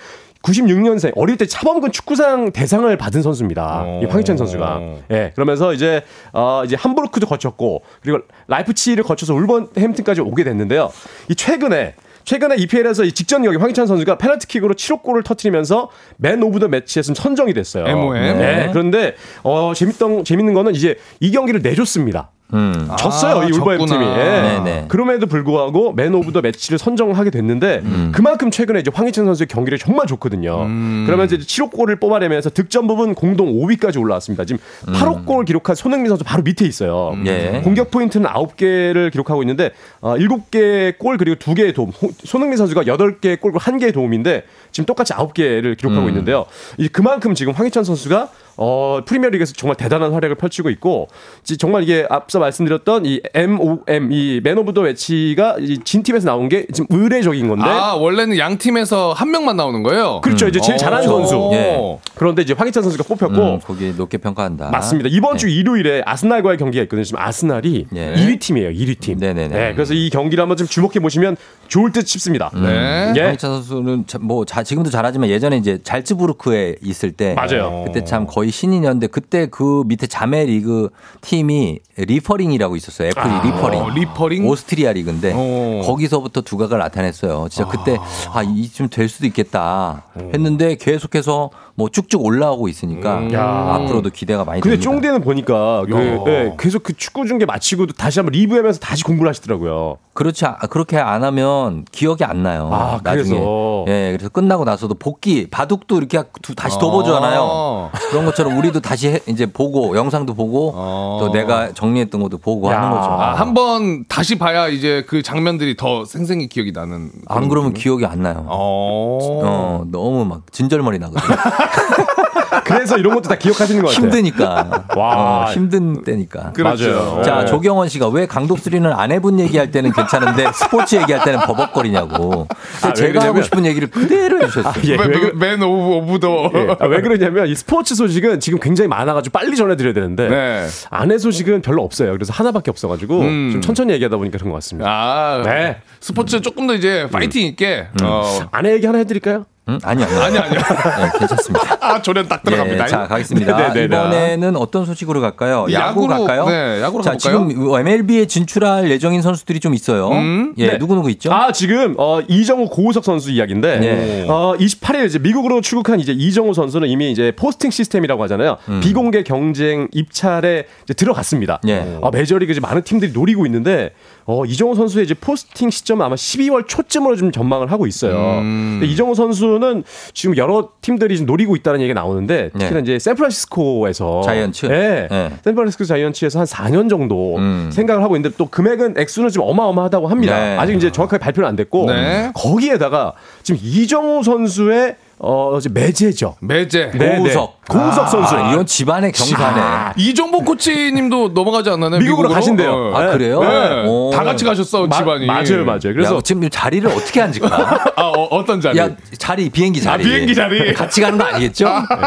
Speaker 7: 96년생 어릴 때 차범근 축구상 대상을 받은 선수입니다. 이 황희찬 선수가. 예. 그러면서 이제 어 이제 함부르크도 거쳤고 그리고 라이프치히를 거쳐서 울버햄튼까지 오게 됐는데요. 이 최근에 최근에 EPL에서 이 직전 경기 황희찬 선수가 페널티킥으로 7호 골을 터트리면서 man of the match에서 선정이 됐어요.
Speaker 8: MOM.
Speaker 7: 네. 그런데 어 재밌던 재밌는 거는 이제 이 경기를 내줬습니다.
Speaker 1: 음.
Speaker 7: 졌어요
Speaker 8: 아,
Speaker 7: 이 울버햄튼이.
Speaker 8: 졌구나.
Speaker 7: 예.
Speaker 1: 네네.
Speaker 7: 그럼에도 불구하고 man of the match를 선정하게 됐는데
Speaker 1: 음.
Speaker 7: 그만큼 최근에 이제 황희찬 선수의 경기를 정말 좋거든요.
Speaker 8: 음.
Speaker 7: 그러면서 이제 7호 골을 뽑아내면서 득점 부분 공동 5위까지 올라왔습니다. 지금 8호 골 기록한 손흥민 선수 바로 밑에 있어요.
Speaker 1: 음. 예.
Speaker 7: 공격 포인트는 9개를 기록하고 있는데 어, 7개의 골 그리고 2개의 도움. 호- 손흥민 선수가 8개의 골 그리고 1개의 도움인데 지금 똑같이 9개를 기록하고
Speaker 1: 음.
Speaker 7: 있는데요. 이 그만큼 지금 황희찬 선수가 어, 프리미어리그에서 정말 대단한 활약을 펼치고 있고 지- 정말 이게 앞서 말씀드렸던 이 MOM 이 man of the match가 이 진 팀에서 나온 게 지금 이례적인 건데
Speaker 8: 아 원래는 양 팀에서 한 명만 나오는 거예요.
Speaker 7: 그렇죠. 이제 제일 잘하는
Speaker 8: 오.
Speaker 7: 선수.
Speaker 1: 예.
Speaker 7: 그런데 이제 황희찬 선수가 뽑혔고
Speaker 1: 음, 거기 높게 평가한다.
Speaker 7: 맞습니다. 이번
Speaker 1: 네.
Speaker 7: 주 일요일에 아스날과의 경기가 있거든요. 지금 아스날이
Speaker 1: 예.
Speaker 7: 1위 팀이에요. 1위 팀.
Speaker 1: 네네네.
Speaker 7: 네, 그래서 이 경기를 한번 좀 주목해 보시면 좋을 듯 싶습니다.
Speaker 8: 네.
Speaker 7: 예.
Speaker 1: 황희찬 선수는 참 뭐 자, 지금도 잘하지만 예전에 이제 잘츠부르크에 있을 때
Speaker 7: 맞아요.
Speaker 1: 그때 참 거의 신인이었는데 그때 그 밑에 자매 리그 팀이 리퍼링이라고 있었어요. FC 리퍼링.
Speaker 8: 어, 리퍼링?
Speaker 1: 오스트리아 리그인데
Speaker 8: 어.
Speaker 1: 거기서부터 두각을 나타냈어요. 진짜 그때 아, 이쯤 될 수도 있겠다 했는데 계속해서 뭐 쭉쭉 올라오고 있으니까
Speaker 8: 음.
Speaker 7: 야.
Speaker 1: 앞으로도 기대가 많이
Speaker 7: 근데
Speaker 1: 됩니다.
Speaker 7: 쫑대는 보니까 그,
Speaker 8: 야.
Speaker 7: 예, 계속 그 축구 중계 마치고 다시 한번 리뷰하면서 다시 공부를 하시더라고요.
Speaker 1: 그렇지 않- 그렇게 안 하면 기억이 안 나요.
Speaker 7: 아,
Speaker 1: 나중에.
Speaker 7: 그래서?
Speaker 1: 예, 그래서 끝나고 나서도 복기 바둑도 이렇게 두- 다시 더 보잖아요. 그런 것처럼 우리도 다시 해- 이제 보고 영상도 보고
Speaker 8: 어.
Speaker 1: 또 내가 정리했던 것도 보고
Speaker 7: 야.
Speaker 1: 하는 거죠.
Speaker 8: 아, 한번 다시 봐야 이제 그 장면들이 더 생생히 기억이 나는.
Speaker 1: 안 그러면 기억이 안 나요.
Speaker 8: 어.
Speaker 1: 어, 너무 막 진절머리 나거든요.
Speaker 7: 그래서 이런 것도 다 기억하시는 것 같아요.
Speaker 1: 힘드니까.
Speaker 7: 와.
Speaker 1: 어, 힘든 때니까.
Speaker 8: 그렇죠.
Speaker 7: 맞아요.
Speaker 1: 자,
Speaker 7: 네.
Speaker 1: 조경원 씨가 왜 강독수리는 안 해본 얘기할 때는 괜찮은데 스포츠 얘기할 때는 버벅거리냐고.
Speaker 7: 아, 왜
Speaker 1: 제가 하고
Speaker 7: 그러냐면-
Speaker 1: 싶은 얘기를 그대로 해주셨어요.
Speaker 7: 예, 왜, 그러-
Speaker 8: man of of the.
Speaker 7: 예. 아, 왜 그러냐면 이 스포츠 소식은 지금 굉장히 많아가지고 빨리 전해드려야 되는데
Speaker 8: 네.
Speaker 7: 한화 소식은 별로 없어요. 그래서 하나밖에 없어가지고
Speaker 8: 음.
Speaker 7: 좀 천천히 얘기하다 보니까 그런 것 같습니다.
Speaker 8: 아,
Speaker 7: 네.
Speaker 8: 스포츠 조금 더 이제 파이팅 있게. 어.
Speaker 7: 아내 얘기 하나 해드릴까요?
Speaker 1: 응? 아니요.
Speaker 8: 아니 아니요.
Speaker 1: 네, 괜찮습니다.
Speaker 8: 아, 조련 딱 들어갑니다.
Speaker 1: 예, 자 가겠습니다.
Speaker 7: 네, 네, 네.
Speaker 1: 이번에는 어떤 소식으로 갈까요? 야구
Speaker 8: 야구로,
Speaker 1: 갈까요?
Speaker 8: 네, 야구로
Speaker 1: 자
Speaker 8: 가볼까요?
Speaker 1: 지금 MLB에 진출할 예정인 선수들이 좀 있어요.
Speaker 8: 음?
Speaker 1: 예,
Speaker 7: 네.
Speaker 1: 누구 누구 있죠?
Speaker 7: 아 지금 어, 이정우 고우석 선수 이야기인데
Speaker 1: 네.
Speaker 7: 어, 28일 이제 미국으로 출국한 이제 이정우 선수는 이미 이제 포스팅 시스템이라고 하잖아요. 비공개 경쟁 입찰에 이제 들어갔습니다.
Speaker 1: 음. 예.
Speaker 7: 어, 메이저리그 이제 많은 팀들이 노리고 있는데 어, 이정우 선수의 이제 포스팅 시점은 아마 12월 초쯤으로 좀 전망을 하고 있어요.
Speaker 8: 음.
Speaker 7: 이정우 선수 선수는 지금 여러 팀들이 좀 노리고 있다는 얘기가 나오는데 특히나 이제 샌프란시스코에서
Speaker 1: 자이언츠?
Speaker 7: 네.
Speaker 1: 네.
Speaker 7: 샌프란시스코 자이언츠에서 한 4년 정도 생각을 하고 있는데 또 금액은 액수는 좀 어마어마하다고 합니다.
Speaker 1: 네.
Speaker 7: 아직 이제 정확하게 발표는 안 됐고
Speaker 8: 네.
Speaker 7: 거기에다가 지금 이정우 선수의 어 이제 매제죠.
Speaker 8: 매제.
Speaker 7: 네,
Speaker 1: 고우석.
Speaker 7: 네. 고우석 선수.
Speaker 1: 아, 이건 집안의 경사네.
Speaker 7: 아,
Speaker 8: 이정복 코치님도 넘어가지 않나요?
Speaker 7: 미국으로 가신대요.
Speaker 8: 어.
Speaker 1: 아, 그래요?
Speaker 8: 네.
Speaker 1: 오.
Speaker 8: 다 같이 가셨어
Speaker 7: 마-
Speaker 8: 집안이.
Speaker 7: 맞아요, 맞아요. 그래서
Speaker 1: 야, 지금 자리를 어떻게 앉을까?
Speaker 8: 아 어, 떤 자리?
Speaker 1: 야, 자리, 비행기 자리.
Speaker 8: 아, 비행기 자리.
Speaker 1: 같이 가는 거 아니겠죠?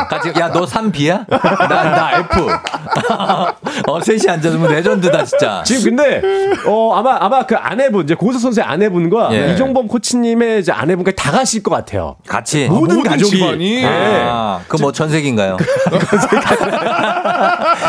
Speaker 1: 같이, 야, 너 3B야? 나, 나 F. 어, 셋이 앉아주면 레전드다, 진짜.
Speaker 7: 지금 근데 어 아마 아마 그 아내분 이제 고우석 선수의 아내분과
Speaker 1: 예.
Speaker 7: 이종범 코치님의 이제 아내분까지 다 가실 것 같아요.
Speaker 1: 같이.
Speaker 7: 모든 가족이
Speaker 8: 집안이?
Speaker 7: 네.
Speaker 1: 아, 그뭐 전세기인가요?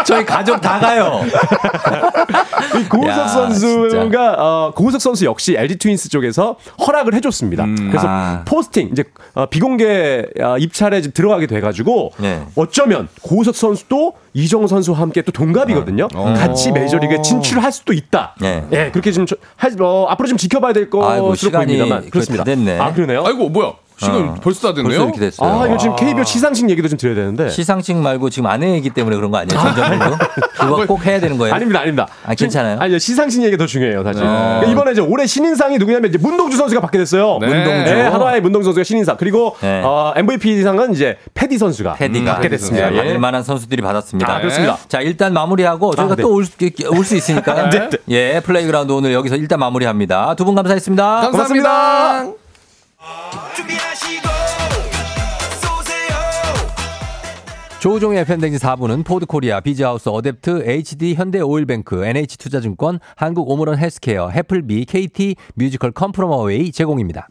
Speaker 1: 저희 가족 다 가요.
Speaker 7: 이 고우석
Speaker 1: 야,
Speaker 7: 선수가 어, 고우석 선수 역시 LG 트윈스 쪽에서 허락을 해줬습니다. 그래서
Speaker 1: 아.
Speaker 7: 포스팅 이제 어, 비공개 어, 입찰에 지금 들어가게 돼가지고
Speaker 1: 네.
Speaker 7: 어쩌면 고우석 선수도 이정우 선수와 함께 또 동갑이거든요. 같이 메이저리그에 진출할 수도 있다.
Speaker 1: 네.
Speaker 7: 예, 그렇게 좀 저- 하, 어, 앞으로 좀 지켜봐야 될 것으로
Speaker 1: 시간이
Speaker 7: 보입니다만 그렇습니다.
Speaker 1: 다 됐네.
Speaker 7: 아 그러네요.
Speaker 8: 아이고 뭐야? 시간
Speaker 1: 어.
Speaker 8: 벌써 다 됐네요.
Speaker 1: 벌써 이렇게 됐어요.
Speaker 7: 아, 이거 지금 KBO 시상식 얘기도 좀 드려야 되는데.
Speaker 1: 시상식 말고 지금 아내 얘기 때문에 그런 거 아니에요? 전전으로? 그거 꼭 해야 되는 거예요?
Speaker 7: 아닙니다, 아닙니다.
Speaker 1: 아, 괜찮아요?
Speaker 7: 아니요, 시상식 얘기가 더 중요해요, 사실.
Speaker 1: 어.
Speaker 7: 이번에 이제 올해 신인상이 누구냐면 이제 문동주 선수가 받게 됐어요.
Speaker 8: 네.
Speaker 1: 문동주.
Speaker 7: 네, 한화의 문동주 선수가 신인상. 그리고
Speaker 1: 네.
Speaker 7: 어, MVP상은 이제 페디 선수가
Speaker 1: 페디가
Speaker 7: 받게 됐습니다.
Speaker 1: 네,
Speaker 7: 예.
Speaker 1: 받을 만한 선수들이 받았습니다.
Speaker 7: 아, 그렇습니다.
Speaker 1: 자, 일단 마무리하고 저희가
Speaker 7: 아, 네.
Speaker 1: 또 올 수 있으니까.
Speaker 7: 네, 네.
Speaker 1: 예, 플레이그라운드 오늘 여기서 일단 마무리합니다. 두 분 감사했습니다.
Speaker 8: 감사합니다.
Speaker 1: 조우종의 팬데믹 4부는 포드코리아, 비즈하우스, 어댑트, HD, 현대오일뱅크, NH투자증권, 한국 오므론 헬스케어, 해플비, KT, 뮤지컬 Come From Away 제공입니다.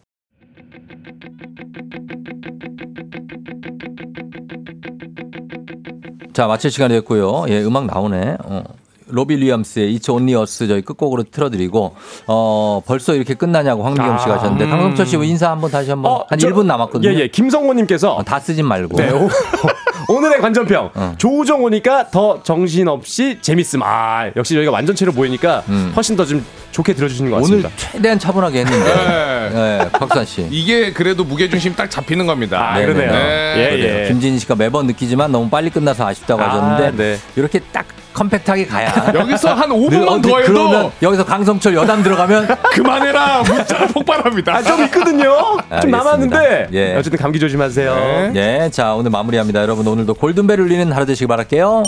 Speaker 1: 자, 마칠 시간이 됐고요. 예, 음악 나오네. 어. 로비 리엄스의 It's Only Us 저희 끝곡으로 틀어드리고 어 벌써 이렇게 끝나냐고 황미경 씨가 하셨는데 강성철 씨 인사 한번 다시 한번
Speaker 7: 어,
Speaker 1: 한
Speaker 7: 저-
Speaker 1: 1분 남았거든요.
Speaker 7: 예, 예. 김성호님께서
Speaker 1: 어, 다 쓰진 말고.
Speaker 7: 네, 오, 오늘의 관전평.
Speaker 1: 어.
Speaker 7: 조우정 오니까 더 정신없이 재밌음. 아, 역시 저희가 완전체로 보이니까
Speaker 1: 음.
Speaker 7: 훨씬 더 좀 좋게 들어주시는 것
Speaker 1: 오늘
Speaker 7: 같습니다.
Speaker 1: 최대한 차분하게 했는데.
Speaker 8: 네.
Speaker 1: 네, 박수환 씨.
Speaker 8: 이게 그래도 무게 중심 딱 잡히는 겁니다.
Speaker 7: 아, 그러네요.
Speaker 8: 네.
Speaker 7: 예,
Speaker 1: 그래요.
Speaker 7: 예.
Speaker 1: 김진희 씨가 매번 느끼지만 너무 빨리 끝나서 아쉽다고
Speaker 7: 아,
Speaker 1: 하셨는데
Speaker 7: 네.
Speaker 1: 이렇게 딱 컴팩트하게 가야.
Speaker 8: 여기서 한 5분만
Speaker 1: 어디
Speaker 8: 더 해도
Speaker 1: 그러면 여기서 강성철 여담 들어가면
Speaker 8: 그만해라 문자 폭발합니다.
Speaker 7: 아, 좀 있거든요. 좀
Speaker 1: 알겠습니다.
Speaker 7: 남았는데.
Speaker 1: 예.
Speaker 7: 어쨌든 감기 조심하세요.
Speaker 8: 네.
Speaker 1: 예, 자 오늘 마무리합니다. 여러분 오늘도 골든벨 울리는 하루 되시길 바랄게요.